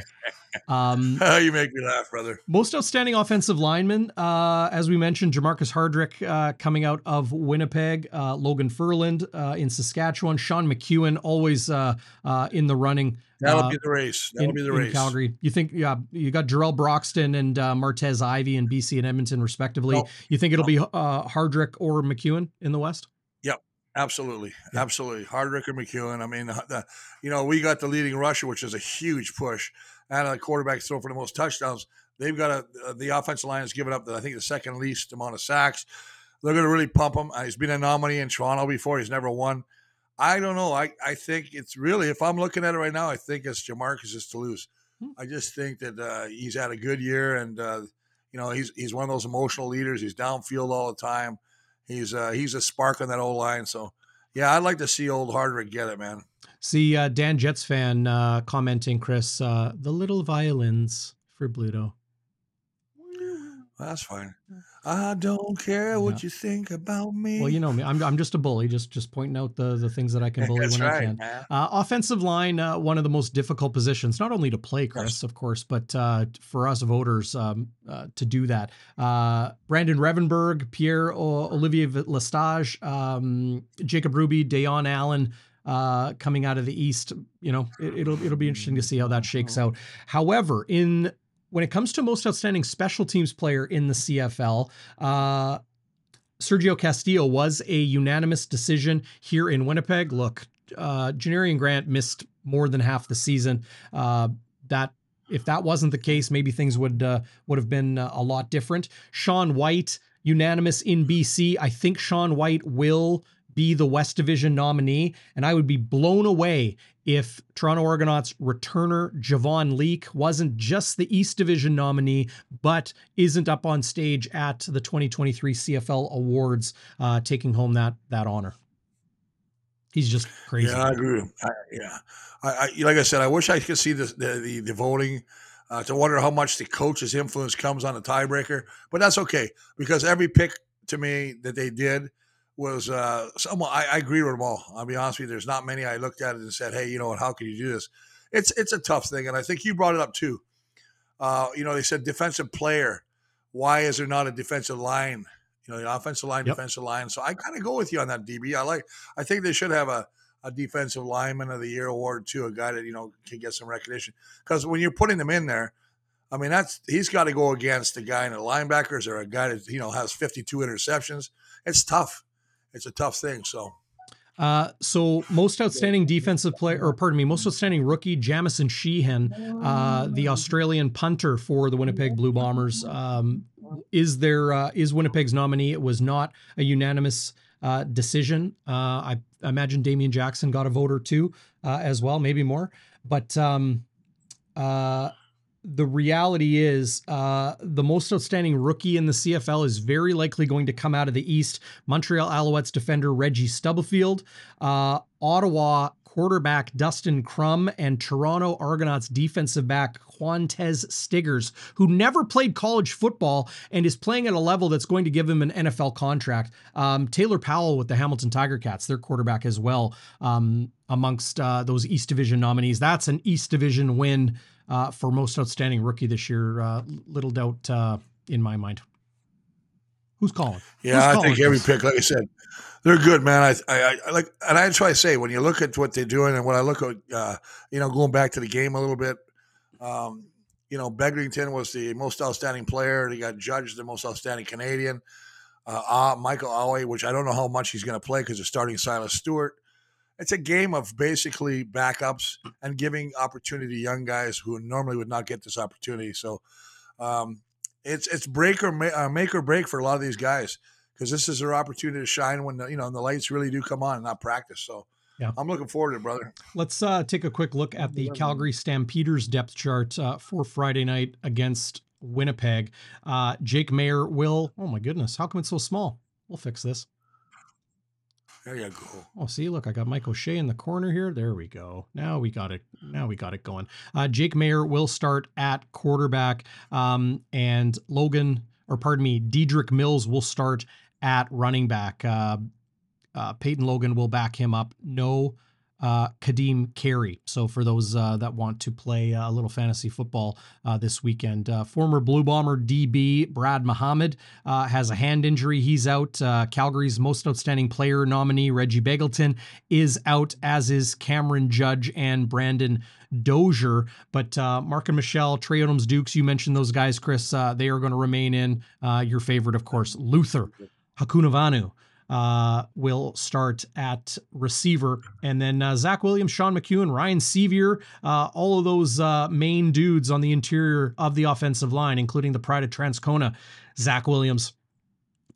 Um, you make me laugh, brother. Most outstanding offensive lineman, uh, as we mentioned, Jermarcus Hardrick uh, coming out of Winnipeg, uh, Logan Ferland uh, in Saskatchewan, Sean McEwen always uh, uh, in the running. That'll be the race. That'll in, be the in race. Calgary. You think, yeah, you got Jarell Broxton and uh, Martez Ivey in BC and Edmonton, respectively. No. You think it'll be uh, Hardrick or McEwen in the West? Yep. Absolutely, absolutely. Hardrick or McEwen. I mean, the, the, you know, we got the leading rusher, which is a huge push, and a quarterback throw for the most touchdowns. They've got a the offensive line has given up, the, I think, the second least amount of sacks. They're going to really pump him. Uh, He's been a nominee in Toronto before. He's never won. I don't know. I, I think it's really, if I'm looking at it right now, I think it's Jermarcus is to lose. Hmm. I just think that uh, he's had a good year, and uh, you know, he's he's one of those emotional leaders. He's downfield all the time. He's uh, he's a spark on that old line. So, yeah, I'd like to see old Hardrick get it, man. See, uh, Dan Jets fan uh, commenting, Chris, uh, the little violins for Bluto. That's fine. I don't care what you think about me. Well, you know me. I'm, I'm just a bully, just just pointing out the the things that I can bully when I can. Uh, offensive line, uh, one of the most difficult positions, not only to play, Chris, Yes. of course, but uh, for us voters um, uh, to do that. Uh, Brandon Revenberg, Pierre Olivier Lestage, um, Jacob Ruby, Dejon Allen. Uh, coming out of the East, you know, it, it'll it'll be interesting to see how that shakes out. However, in when it comes to most outstanding special teams player in the CFL, uh, Sergio Castillo was a unanimous decision here in Winnipeg. Look, uh, Janarion Grant missed more than half the season. Uh, that if that wasn't the case, maybe things would uh, would have been uh, a lot different. Sean Whyte, unanimous in BC. I think Sean Whyte will be the West Division nominee, and I would be blown away if Toronto Argonauts returner Javon Leake wasn't just the East Division nominee, but isn't up on stage at the 2023 CFL Awards, uh, taking home that that honor. He's just crazy. Yeah, I agree. I, yeah, I, I like I said, I wish I could see the the, the, the voting. Uh, to wonder how much the coach's influence comes on the tiebreaker, but that's okay because every pick to me that they did was uh, somewhat. I, I agree with them all. I'll be honest with you. There's not many I looked at it and said, "Hey, you know what? How can you do this?" It's it's a tough thing, and I think you brought it up too. Uh, you know, they said defensive player. Why is there not a defensive line? You know, the offensive line, Yep. defensive line. So I kind of go with you on that, DB. I like. I think they should have a a defensive lineman of the year award too, a guy that you know can get some recognition. Because when you're putting them in there, I mean that's he's got to go against a guy in the linebackers or a guy that you know has 52 interceptions. It's tough. It's a tough thing. So Uh, so most outstanding defensive player, or pardon me, most outstanding rookie, Jamieson Sheahan, uh, the Australian punter for the Winnipeg Blue Bombers, um, is their uh, is Winnipeg's nominee. It was not a unanimous uh, decision. Uh, I imagine Damian Jackson got a vote or two uh, as well, maybe more. But um, the reality is uh, the most outstanding rookie in the CFL is very likely going to come out of the East. Montreal Alouettes defender Reggie Stubblefield, uh, Ottawa quarterback Dustin Crum, and Toronto Argonauts defensive back Qwan'tez Stiggers, who never played college football and is playing at a level that's going to give him an NFL contract. Um, Taylor Powell with the Hamilton Tiger Cats, their quarterback as well, um, amongst uh, those East Division nominees. That's an East Division win uh, for most outstanding rookie this year. Uh, little doubt uh, in my mind. Who's calling? yeah, Who's I calling think every this? pick, like I said, they're good, man. I, I, I like, and that's why I say when you look at what they're doing, and when I look at, uh, you know, going back to the game a little bit, um, you know, Begelton was the most outstanding player. He got judged the most outstanding Canadian. Uh, uh, Michael Awe, which I don't know how much he's going to play because they're starting Silas Stewart. It's a game of basically backups and giving opportunity to young guys who normally would not get this opportunity. So um, it's it's break or ma- uh, make or break for a lot of these guys because this is their opportunity to shine when the, you know the lights really do come on, and not practice. So Yeah. I'm looking forward to it, brother. Let's uh, take a quick look at the Calgary Stampeders depth chart uh, for Friday night against Winnipeg. Uh, Jake Maier will. Oh my goodness, how come it's so small? We'll fix this. There you go. Oh, see, look, I got Mike O'Shea in the corner here. There we go. Now we got it. Now we got it going. Uh, Jake Maier will start at quarterback, um, and Logan, or pardon me, Dedrick Mills will start at running back. Uh, uh, Peyton Logan will back him up. No uh, Ka'Deem Carey. So for those uh, that want to play uh, a little fantasy football uh, this weekend, uh, former Blue Bomber DB Brad Muhammad uh, has a hand injury. He's out. Calgary's most outstanding player nominee Reggie Begelton is out, as is Cameron Judge and Brandon Dozier. But Mark and Michelle, Tre Odoms Dukes, you mentioned those guys, Chris. They are going to remain in. Your favorite, of course, Luther Hakunavanhu uh, will start at receiver. And then uh, Zach Williams, Sean McEwen, Ryan Sceviour, uh, all of those uh, main dudes on the interior of the offensive line, including the pride of Transcona, Zach Williams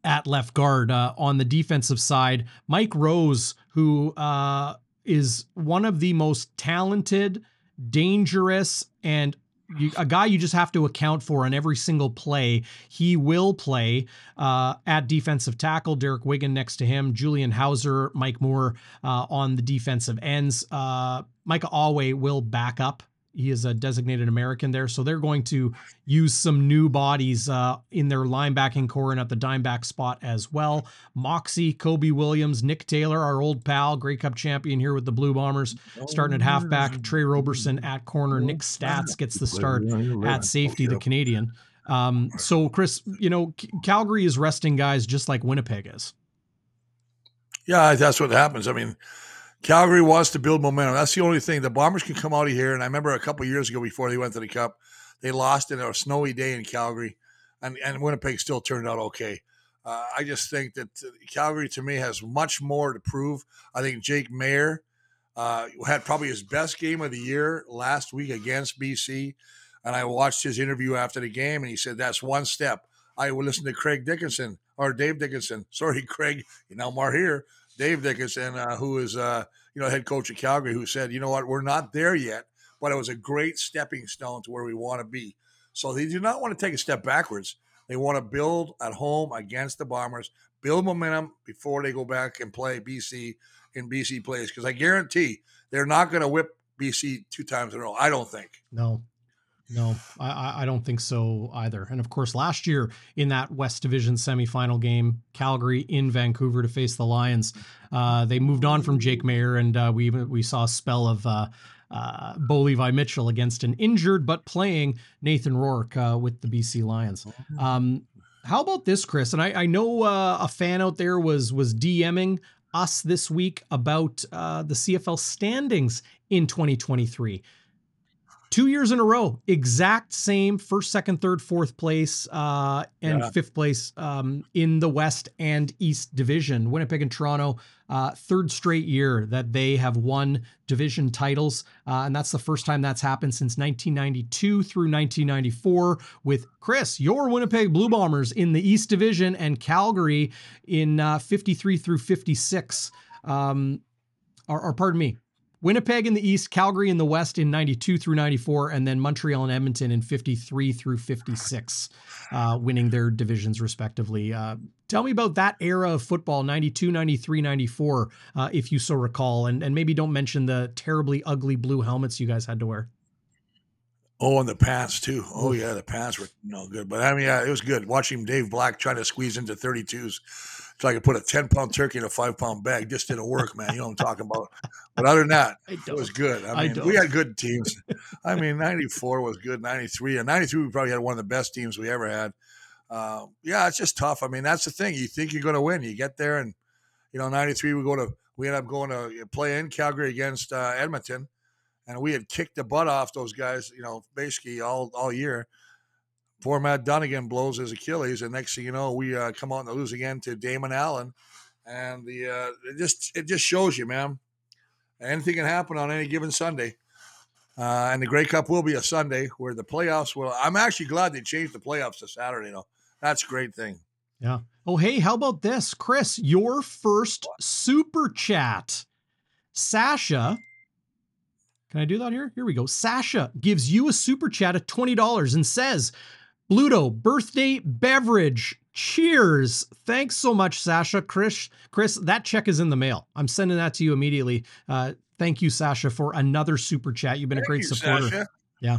at left guard. Uh, on the defensive side, Mike Rose, who uh, is one of the most talented, dangerous, and you, a guy you just have to account for on every single play. He will play uh, at defensive tackle. Derek Wiggan next to him, Julian Howsare, Mike Moore uh, on the defensive ends. Uh, Micah Alway will back up he is a designated American there, so they're going to use some new bodies uh, in their linebacking core and at the dime back spot as well. Moxie, Kobe Williams, Nick Taylor, our old pal, Grey Cup champion here with the Blue Bombers, starting at halfback. Tre Roberson at corner. Nick Statz gets the start at safety, the Canadian. Um, so, Chris, you know, Calgary is resting guys just like Winnipeg is. Yeah, that's what happens. I mean, Calgary wants to build momentum. That's the only thing. The Bombers can come out of here, and I remember a couple years ago before they went to the Cup, they lost in a snowy day in Calgary, and, and Winnipeg still turned out okay. Uh, I just think that Calgary to me has much more to prove. I think Jake Maier uh, had probably his best game of the year last week against BC, and I watched his interview after the game, and he said that's one step. I would listen to Craig Dickenson or Dave Dickenson. Sorry, Craig, you know more here. Dave Dickenson, uh, who is uh, you know head coach of Calgary, who said, you know what, we're not there yet, but it was a great stepping stone to where we want to be. So they do not want to take a step backwards. They want to build at home against the Bombers, build momentum before they go back and play BC in BC plays. Because I guarantee they're not going to whip BC two times in a row. I don't think. No, no, I, I don't think so either. And of course, last year in that West Division semifinal game, Calgary in Vancouver to face the Lions, uh, they moved on from Jake Maier, and uh, we we saw a spell of uh, uh, Bo Levi Mitchell against an injured but playing Nathan Rourke uh, with the BC Lions. Um, how about this, Chris? And I, I know uh, a fan out there was was DMing us this week about uh, the CFL standings in 2023 two years in a row, exact same first, second, third, fourth place, uh, and yeah. fifth place um, in the West and East Division. Winnipeg and Toronto, uh, third straight year that they have won division titles. Uh, and that's the first time that's happened since 1992 through 1994 with Chris, your Winnipeg Blue Bombers in the East Division and Calgary in uh, 53 through 56. Um, or, or pardon me, Winnipeg in the East, Calgary in the West in 92 through 94, and then Montreal and Edmonton in 53 through 56, uh, winning their divisions respectively. Uh, tell me about that era of football, 92, 93, 94, uh, if you so recall, and, and maybe don't mention the terribly ugly blue helmets you guys had to wear. Oh, and the pants too. Oh yeah, the pants were no good. But I mean, yeah, it was good watching Dave Black trying to squeeze into 32s so I could put a 10 pound turkey in a five pound bag. Just didn't work, man. You know what I'm talking about. But other than that, it was good. I mean, I we had good teams. I mean, 94 was good. 93 and 93, we probably had one of the best teams we ever had. Uh, yeah, it's just tough. I mean, that's the thing. You think you're going to win. You get there and, you know, 93, we go to, we end up going to play in Calgary against uh, Edmonton. And we had kicked the butt off those guys, you know, basically all, all year poor Matt Dunnigan blows his Achilles, and next thing you know, we uh, come out and lose again to Damon Allen, and the uh, it just it just shows you, man, anything can happen on any given Sunday. Uh, and the Grey Cup will be a Sunday where the playoffs will. I'm actually glad they changed the playoffs to Saturday. Though that's a great thing. Yeah. Oh, hey, how about this, Chris? Your first super chat, Sasha. Can I do that here? Here we go. Sasha gives you a super chat of twenty dollars and says, Bluto birthday beverage. Cheers. Thanks so much, Sasha. Chris, Chris, that check is in the mail. I'm sending that to you immediately. Uh, thank you, Sasha, for another super chat. You've been thank a great you, supporter. Sasha. Yeah.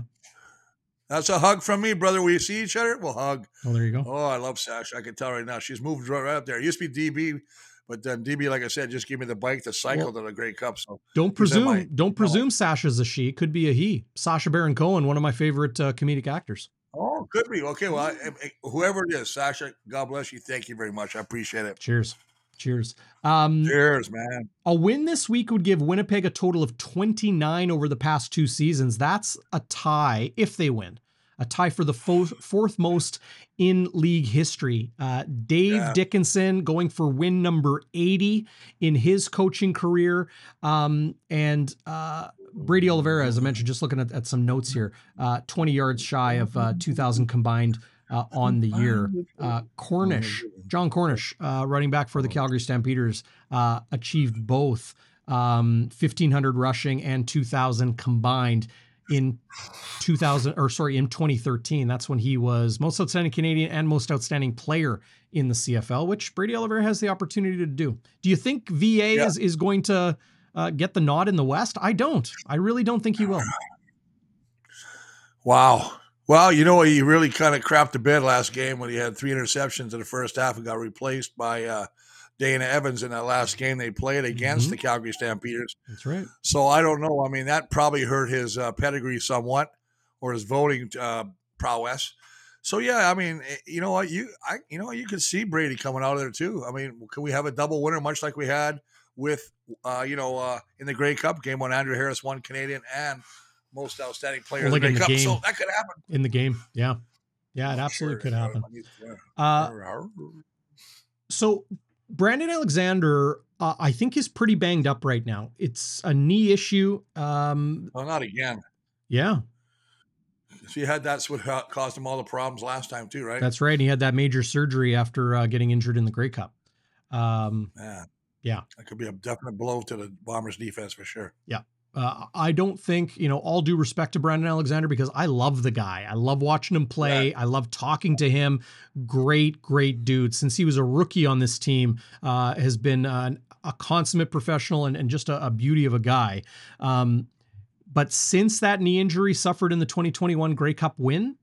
That's a hug from me, brother. We see each other, we'll hug. Oh, there you go. Oh, I love Sasha. I can tell right now. She's moved right up there. It used to be DB, but then DB, like I said, just gave me the bike to cycle well, to the Grey Cup. So don't presume, my, don't presume Sasha's a she. Could be a he. Sasha Baron Cohen, one of my favorite uh, comedic actors. Oh, could be. Okay. Well, I, whoever it is, Sasha, God bless you. Thank you very much. I appreciate it. Cheers. Cheers. Um, Cheers, man. A win this week would give Winnipeg a total of 29 over the past two seasons. That's a tie if they win. A tie for the fo- fourth most in league history. Uh, Dave yeah. Dickenson going for win number 80 in his coaching career. Um, and uh, Brady Oliveira, as I mentioned, just looking at, at some notes here, uh, 20 yards shy of uh, 2,000 combined uh, on the year. Uh, Cornish, Jon Cornish, uh, running back for the Calgary Stampeders, uh, achieved both um, 1,500 rushing and 2,000 combined in 2000 or sorry in 2013 that's when he was most outstanding canadian and most outstanding player in the cfl which brady oliveira has the opportunity to do do you think va yeah. is, is going to uh, get the nod in the West? I don't. I really don't think he will. Wow. Well, you know, he really kind of crapped the bed last game when he had three interceptions in the first half and got replaced by uh, Dane Evans in that last game they played against Mhm. the Calgary Stampeders. That's right. So I don't know. I mean, that probably hurt his uh, pedigree somewhat or his voting uh, prowess. So yeah, I mean, eh, you know what you I you know you could see Brady coming out of there too. I mean, can we have a double winner much like we had with uh, you know uh, in the Grey Cup game when Andrew Harris won Canadian and most outstanding player Well, in the like in the Cup? game. So that could happen. In the game. Yeah. Yeah, it absolutely Sure. could happen. Uh, so Brandon Alexander, uh, I think, is pretty banged up right now. It's a knee issue. Um, well, not again. yeah, So you had that's what ha- caused him all the problems last time too, right? that's right. He had that major surgery after uh, getting injured in the Grey Cup. Um, yeah. Yeah. That could be a definite blow to the Bombers defense for sure. Uh, I don't think, you know, all due respect to Brandon Alexander because I love the guy. I love watching him play. I love talking to him. Great, great dude. Since he was a rookie on this team, uh, has been uh, a consummate professional and, and just a, a beauty of a guy. Um, but since that knee injury suffered in the 2021 Grey Cup win,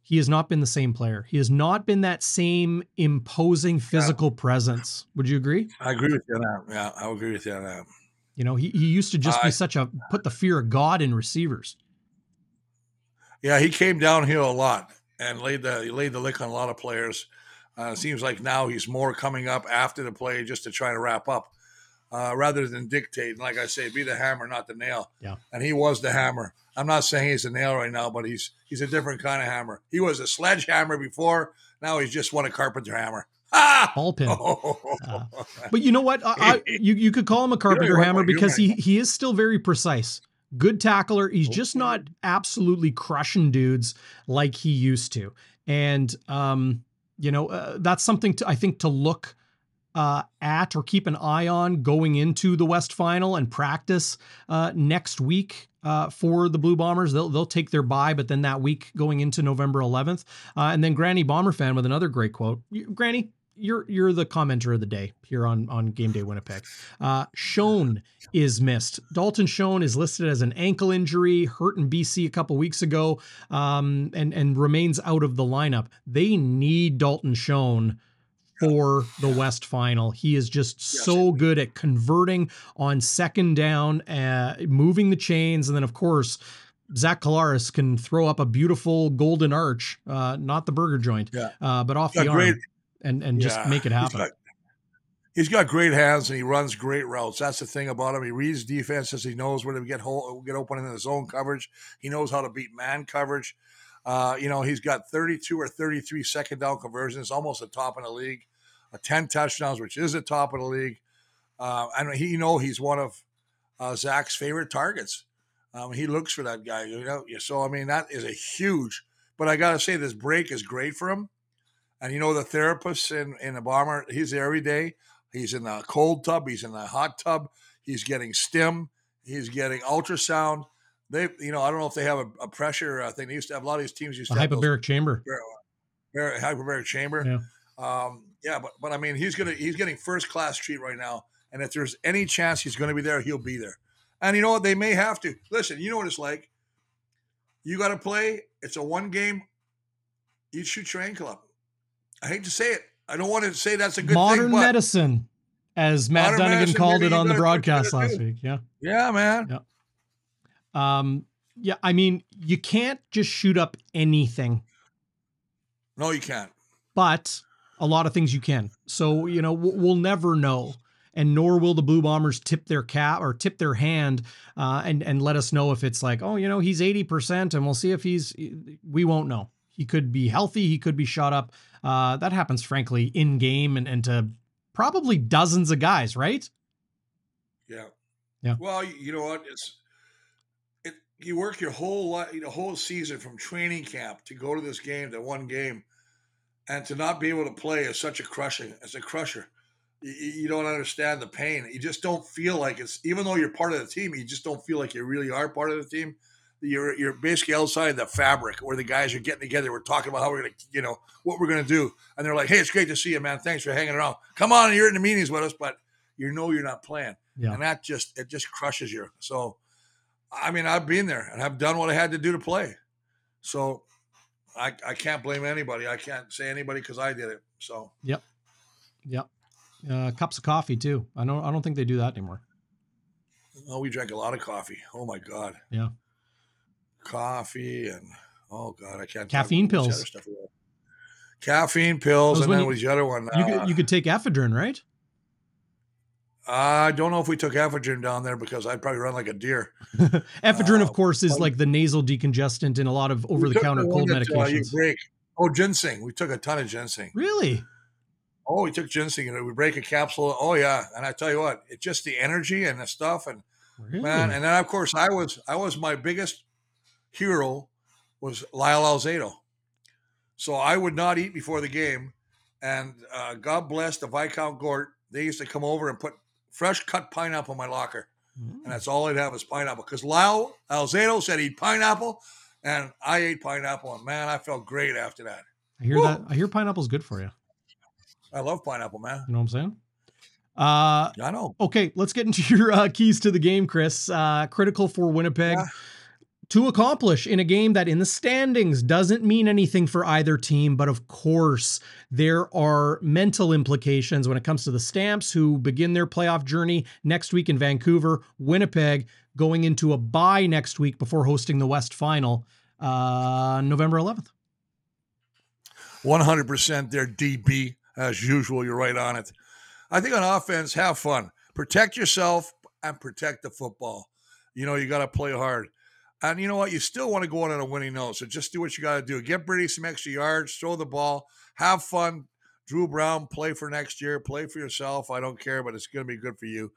he has not been the same player. He has not been that same imposing physical presence. Would you agree? I agree with you on that. Yeah, I agree with you on that. You know, he, he used to just I- be such a put the fear of God in receivers. Yeah, he came downhill a lot and laid the he laid the lick on a lot of players. Uh, it seems like now he's more coming up after the play just to try to wrap up, uh, rather than dictate. And like I say, be the hammer, not the nail. Yeah. And he was the hammer. I'm not saying he's a nail right now, but he's he's a different kind of hammer. He was a sledgehammer before. Now he's just one a carpenter hammer. Ah! Ball peen. Oh. Uh, But you know what? I, I, you you could call him a carpenter hammer because he he is still very precise. Good tackler. He's just not absolutely crushing dudes like he used to. And um, you know, uh, that's something to I think to look uh, at or keep an eye on going into the West Final and practice uh, next week. Uh, for the Blue Bombers, they'll they'll take their bye, but then that week going into November 11th, uh, and then Granny Bomber fan with another great quote. Granny, you're you're the commenter of the day here on on Game Day Winnipeg. Uh, Schoen is missed. Dalton Schoen is listed as an ankle injury, hurt in BC a couple weeks ago, um, and and remains out of the lineup. They need Dalton Schoen for the West Final. He is just so good at converting on second down, uh, moving the chains, and then of course. Zach Collaros can throw up a beautiful golden arch, uh, not the burger joint, Yeah. uh, but off Got the arm great- and and just Yeah, make it he's happen. got- He's got great hands and he runs great routes. That's the thing about him. He reads defenses. He knows where to get hole, get open in the zone coverage. He knows how to beat man coverage. Uh, you know, he's got 32 or 33 second down conversions, almost the top in the league. A 10 touchdowns, which is the top of the league. Uh, and he, you know, he's one of uh, Zach's favorite targets. Um, he looks for that guy, you know. So I mean, that is a huge. But I gotta say, this break is great for him. And you know, the therapist in in the bomber, he's there every day. He's in the cold tub. He's in the hot tub. He's getting stim. He's getting ultrasound. They, you know, I don't know if they have a, a pressure uh, thing. They used to have a lot of these teams used A to have those hyperbaric chamber. hyper- hyperbaric chamber. Yeah. Um, yeah, but but I mean, he's gonna he's getting first class treat right now, and if there's any chance he's going to be there, he'll be there. And you know what? They may have to listen. You know what it's like. You got to play. It's a one game. You shoot your ankle up. I hate to say it. I don't want to say that's a good Modern thing, medicine, as Matt Modern Dunnigan medicine, called it on the gotta do what you broadcast last week. Yeah. yeah, man. Yeah. Um, yeah, I mean, you can't just shoot up anything, No, you can't. but a lot of things you can. So, you know, we'll, we'll never know. And nor will the Blue Bombers tip their cap or tip their hand uh, and and let us know if it's like, oh, you know, he's eighty percent, and we'll see if he's. We won't know. He could be healthy. He could be shot up. Uh, that happens, frankly, in game and and to probably dozens of guys, right? Yeah. Yeah. Well, you, you know what? It's it. You work your whole life, the whole season from training camp to go to this game, to one game, and to not be able to play is such a crushing. It's a crusher. You, you don't understand the pain. You just don't feel like it's. Even though you're part of the team, you just don't feel like you really are part of the team. You're you're basically outside the fabric where the guys are getting together. We're talking about how we're gonna, you know, what we're gonna do, and they're like, "Hey, it's great to see you, man. Thanks for hanging around. Come on, you're in the meetings with us, but you know you're not playing." Yeah. and that just it just crushes you. So, I mean, I've been there and I've done what I had to do to play. So I, I can't blame anybody. I can't say anybody because I did it. So Yep. Uh, cups of coffee too. I don't. I don't think they do that anymore. oh, we drank a lot of coffee. Oh my god. Yeah. Coffee and oh god, I can't. Caffeine pills. Caffeine pills, and then you- was the other one. You uh, could, you could take ephedrine, right? I don't know if we took ephedrine down there because I'd probably run like a deer. ephedrine, of Uh, course, is like the nasal decongestant in a lot of over-the-counter cold that, uh, you break. Oh, ginseng. We took a ton of ginseng. Really? Oh, we took ginseng and we break a capsule. Oh yeah, and I tell you what, it's just the energy and the stuff and Really? man. And then of course I was I was my biggest hero was Lyle Alzado. So I would not eat before the game, and uh, God bless the Viscount Gort. They used to come over and put fresh cut pineapple in my locker, Mm. and that's all I'd have was pineapple. Because Lyle Alzado said he'd pineapple, and I ate pineapple, and man, I felt great after that. I hear Woo! that. I hear pineapple's good for you. I love pineapple, man. You know what I'm saying? Uh, I know. okay, let's get into your uh, keys to the game, Chris. Uh, critical for Winnipeg Yeah. To accomplish in a game that in the standings doesn't mean anything for either team, but of course, there are mental implications when it comes to the Stamps, who begin their playoff journey next week in Vancouver, Winnipeg going into a bye next week before hosting the West Final, uh, November 11th. 100% their DB as usual. You're right on it. I think on offense, have fun, protect yourself, and protect the football. You know, you got to play hard. And you know what? You still want to go on on a winning note. So just do what you got to do. Get Brady some extra yards, throw the ball, have fun. Dru Brown, play for next year, play for yourself. I don't care, but it's going to be good for you.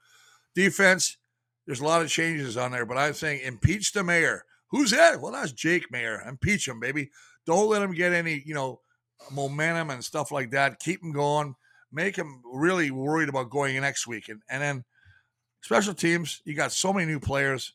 Defense, there's a lot of changes on there, but I'm saying impeach the mayor. Who's that? Well, that's Jake Maier. Impeach him, baby. Don't let him get any, you know, momentum and stuff like that. Keep him going. Make him really worried about going next week. And and then special teams, you got so many new players.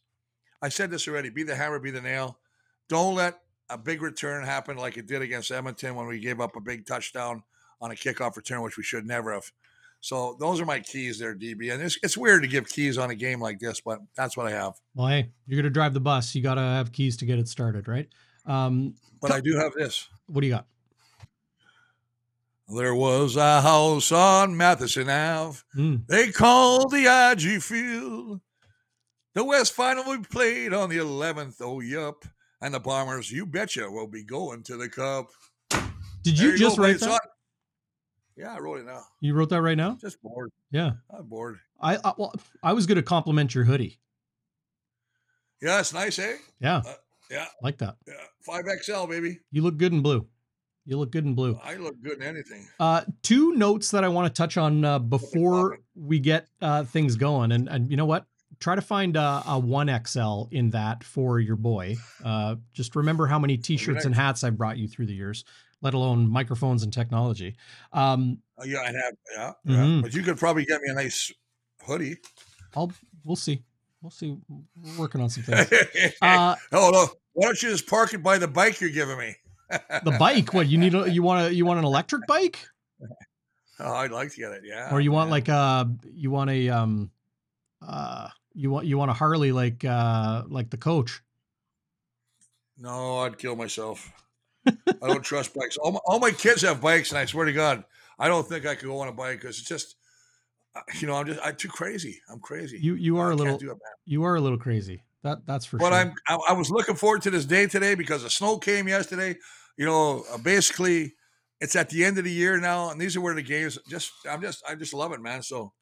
I said this already. Be the hammer, be the nail. Don't let a big return happen like it did against Edmonton when we gave up a big touchdown on a kickoff return, which we should never have. So those are my keys there, DB. And it's, it's weird to give keys on a game like this, but that's what I have. Well, hey, you're going to drive the bus. You got to have keys to get it started, right? Um, But I do have this. what do you got? There was a house on Matheson Ave. Mm. They called the IG Field. The West Final will be played on the 11th. Oh, yup. And the Bombers, you betcha, will be going to the Cup. Did There you just go, write that? Yeah, I wrote it now. You wrote that right now? Just bored. Yeah. I'm bored. I, I well, I was going to compliment your hoodie. Yeah, it's nice, eh? Yeah. Uh, yeah. Like that. Yeah. 5XL, baby. You look good in blue. You look good in blue. I look good in anything. Uh, two notes that I want to touch on uh, before we get uh, things going, and and you know what? Try to find a, a one XL in that for your boy. Uh, just remember how many T-shirts and hats I've brought you through the years, let alone microphones and technology. Um, Oh, yeah, I have. Yeah. Mhm. But you could probably get me a nice hoodie. I'll we'll see. We'll see. We're working on some things. Uh, oh, no. Why don't you just park it by the bike you're giving me? the bike. What you need? A, you want a you want an electric bike, Oh, I'd like to get it. Yeah. or you want man. like a you want a um uh you want you want a Harley like uh like the coach. No, I'd kill myself. I don't trust bikes. All my, all my kids have bikes, and I swear to God, I don't think I could go on a bike because it's just, uh, you know, I'm just I'm too crazy. I'm crazy. You you are I a little it, you are a little crazy. That that's for But sure. But I'm I, I was looking forward to this day today because the snow came yesterday. You know, uh, basically, it's at the end of the year now, and these are where the games. Just I'm just I just love it, man. So,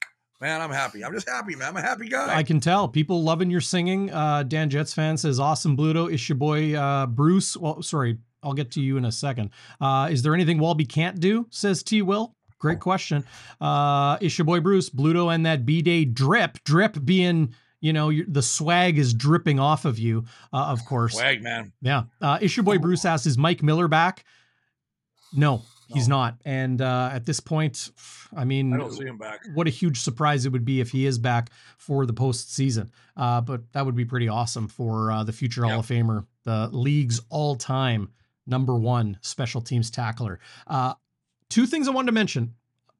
man, I'm happy. I'm just happy, man. I'm a happy guy. I can tell people loving your singing. Uh, Dan Jets fan says, "Awesome, Bluto." Is your boy uh, Bruce? Well, sorry, I'll get to you in a second. Uh, is there anything Walby can't do? Says T. Will. Great question. Uh, is your boy Bruce Bluto and that B Day drip? Drip being, you know, the swag is dripping off of you, uh, of course. Swag, man. Yeah. Uh, is your boy Bruce asks, is Mike Miller back? No, he's No. not. And uh, at this point, I mean, I don't see him back. what a huge surprise it would be if he is back for the postseason. Uh, but that would be pretty awesome for uh, the future Hall of Famer, the league's all time number one special teams tackler. Uh, two things I wanted to mention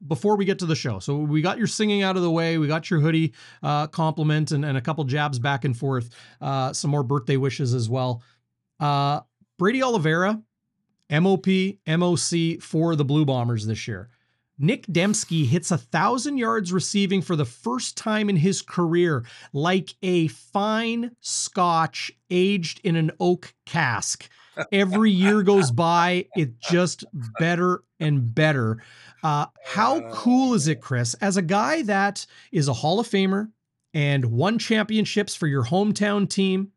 before we get to the show. So we got your singing out of the way, we got your hoodie uh, compliment and, and a couple jabs back and forth, uh, some more birthday wishes as well. Uh, Brady Oliveira, MOP, MOC for the Blue Bombers this year. Nick Demski hits a thousand yards receiving for the first time in his career, like a fine scotch aged in an oak cask. Every year goes by, it just better and better. Uh, how cool is it, Chris, as a guy that is a Hall of Famer and won championships for your hometown team,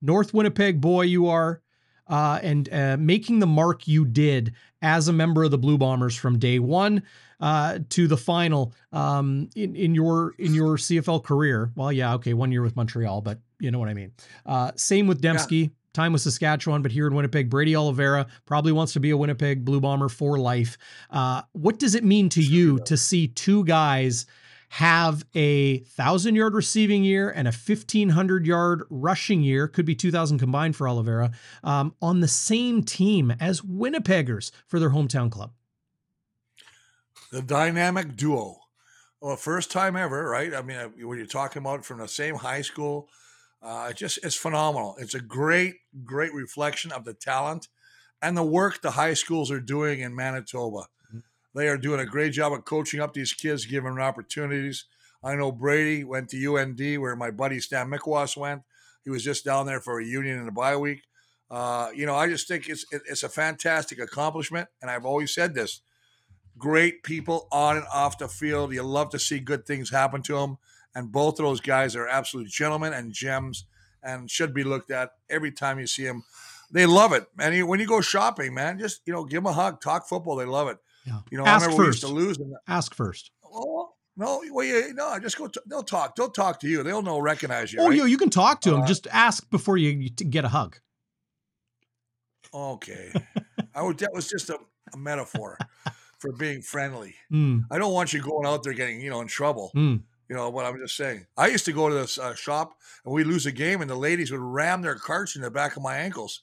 North Winnipeg boy, you are, uh, and uh, making the mark you did as a member of the Blue Bombers from day one uh, to the final um, in in your in your CFL career. Well, yeah, okay, one year with Montreal, but you know what I mean. Uh, same with Demski. Yeah. Time with Saskatchewan, but here in Winnipeg, Brady Oliveira probably wants to be a Winnipeg Blue Bomber for life. Uh, what does it mean to you to see two guys have a thousand yard receiving year and a 1500 yard rushing year, could be 2000 combined for Oliveira, um, on the same team as Winnipeggers for their hometown club. The dynamic duo. Well, first time ever, right? I mean, uh, when you're talking about from the same high school, uh, it just it's phenomenal. It's a great, great reflection of the talent and the work the high schools are doing in Manitoba. They are doing a great job of coaching up these kids, giving them opportunities. I know Brady went to UND, where my buddy Stan Mikwas went. He was just down there for a union in a bye week. Uh, you know, I just think it's it's a fantastic accomplishment, and I've always said this: great people on and off the field. You love to see good things happen to them, and both of those guys are absolute gentlemen and gems, and should be looked at every time you see them. They love it, and when you go shopping, man, just you know, give them a hug, talk football. They love it. Yeah. You know, Ask I remember first. we used to lose. Ask first. Oh, no, well, you, no, just go. T- they'll talk. They'll talk to you. They'll know, recognize you. Oh, right? you, you can talk to them. Uh, just ask before you, you get a hug. Okay, I would. That was just a, a metaphor for being friendly. Mm. I don't want you going out there getting you know in trouble. Mm. You know what I'm just saying. I used to go to this uh, shop and we lose a game, and the ladies would ram their carts in the back of my ankles.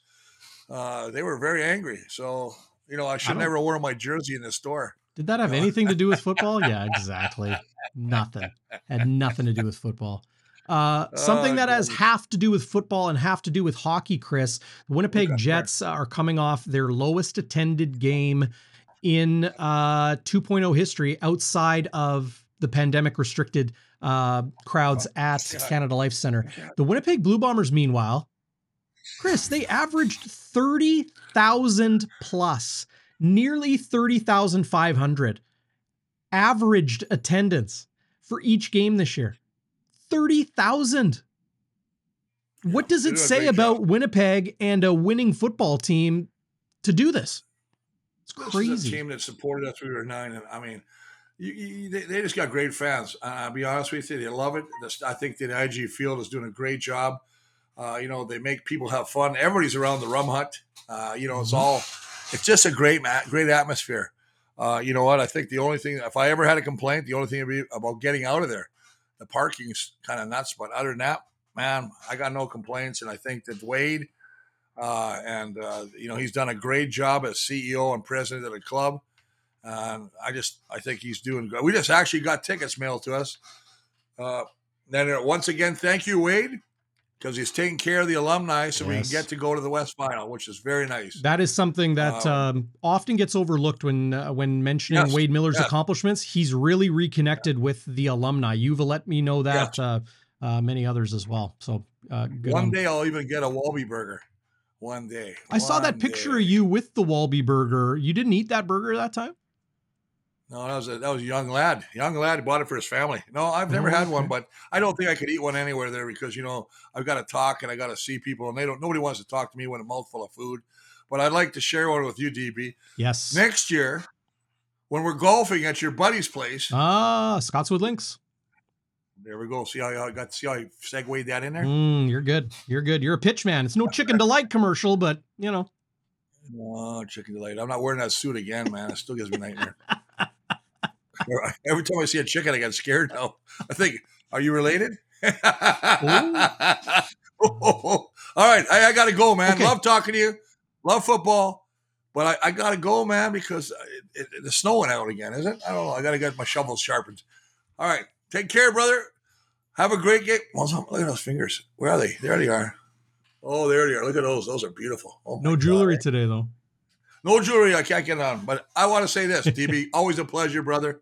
Uh, they were very angry. So you know, I should I never wear my jersey in the store. Did that have anything to do with football? yeah, exactly. Nothing. Had nothing to do with football. Uh, something oh, that has half to do with football and half to do with hockey, Chris. The Winnipeg okay, Jets are coming off their lowest attended game in uh, 2.0 history outside of the pandemic restricted uh, crowds oh, at God. Canada Life Center. The Winnipeg Blue Bombers, meanwhile, Chris, they averaged 30,000 plus, nearly 30,500 averaged attendance for each game this year. 30,000. What does it say about job. Winnipeg and a winning football team to do this? It's crazy. This team that supported us. We were nine, and I mean, you, you, they, they, just got great fans. Uh, I'll be honest with you, they love it. I think that IG Field is doing a great job. Uh, you know, they make people have fun. Everybody's around the rum hut. Uh, you know, it's mm-hmm. all, it's just a great, great atmosphere. Uh, you know what? I think the only thing, if I ever had a complaint, the only thing would be about getting out of there. The parking's kind of nuts, but other than that, man, I got no complaints. And I think that Wade, uh, and uh, you know, he's done a great job as CEO and president of the club. And I just, I think he's doing good. We just actually got tickets mailed to us. Uh, then once again, thank you, Wade because he's taking care of the alumni so yes. we can get to go to the West Final, which is very nice. That is something that um, um, often gets overlooked when uh, when mentioning yes. Wade Miller's yes. accomplishments. He's really reconnected with the alumni. You've let me know that. Uh, uh, many others as well. So uh, one on. day I'll even get a Walby burger. One day. I saw that picture day. of you with the Walby burger. You didn't eat that burger that time. No, that was a that was a young lad. Young lad bought it for his family. No, I've never had one, but I don't think I could eat one anywhere there because you know I've got to talk and I got to see people, and they don't. Nobody wants to talk to me when a mouthful of food. But I'd like to share one with you, DB. Yes. Next year, when we're golfing at your buddy's place. Ah, Scotswood Links. There we go. See how I got see how I segued that in there. Mm, you're good. You're good. You're a pitch man. It's no Chicken Delight commercial, but you know. Oh, Chicken Delight. I'm not wearing that suit again, man. It still gives me nightmare. Every time I see a chicken, I get scared now. I think, are you related? All right, I, I got to go, man. Okay. Love talking to you. Love football, but I, I got to go, man, because it, it, it's snowing out again, is it? I don't know. I got to get my shovels sharpened. All right, take care, brother. Have a great game. Well, look at those fingers. Where are they? There they are. Oh, there they are. Look at those. Those are beautiful. Oh no jewelry God. today, though. No jewelry. I can't get on. But I want to say this, DB. always a pleasure, brother.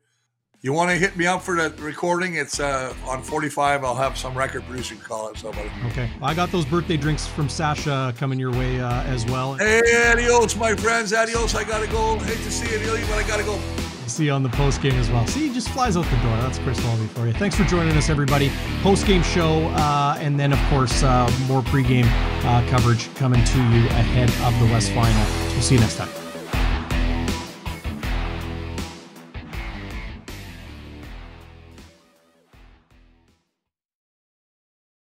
You want to hit me up for the recording? It's uh, on 45. I'll have some record producer call it somebody. Okay. Well, I got those birthday drinks from Sasha coming your way uh, as well. Hey, adios, my friends. Adios. I got to go. Hate to see you, but I got to go. See you on the post game as well. See, he just flies out the door. That's Chris Walby for you. Thanks for joining us, everybody. Post game show, uh, and then, of course, uh, more pregame uh, coverage coming to you ahead of the West Final. We'll see you next time.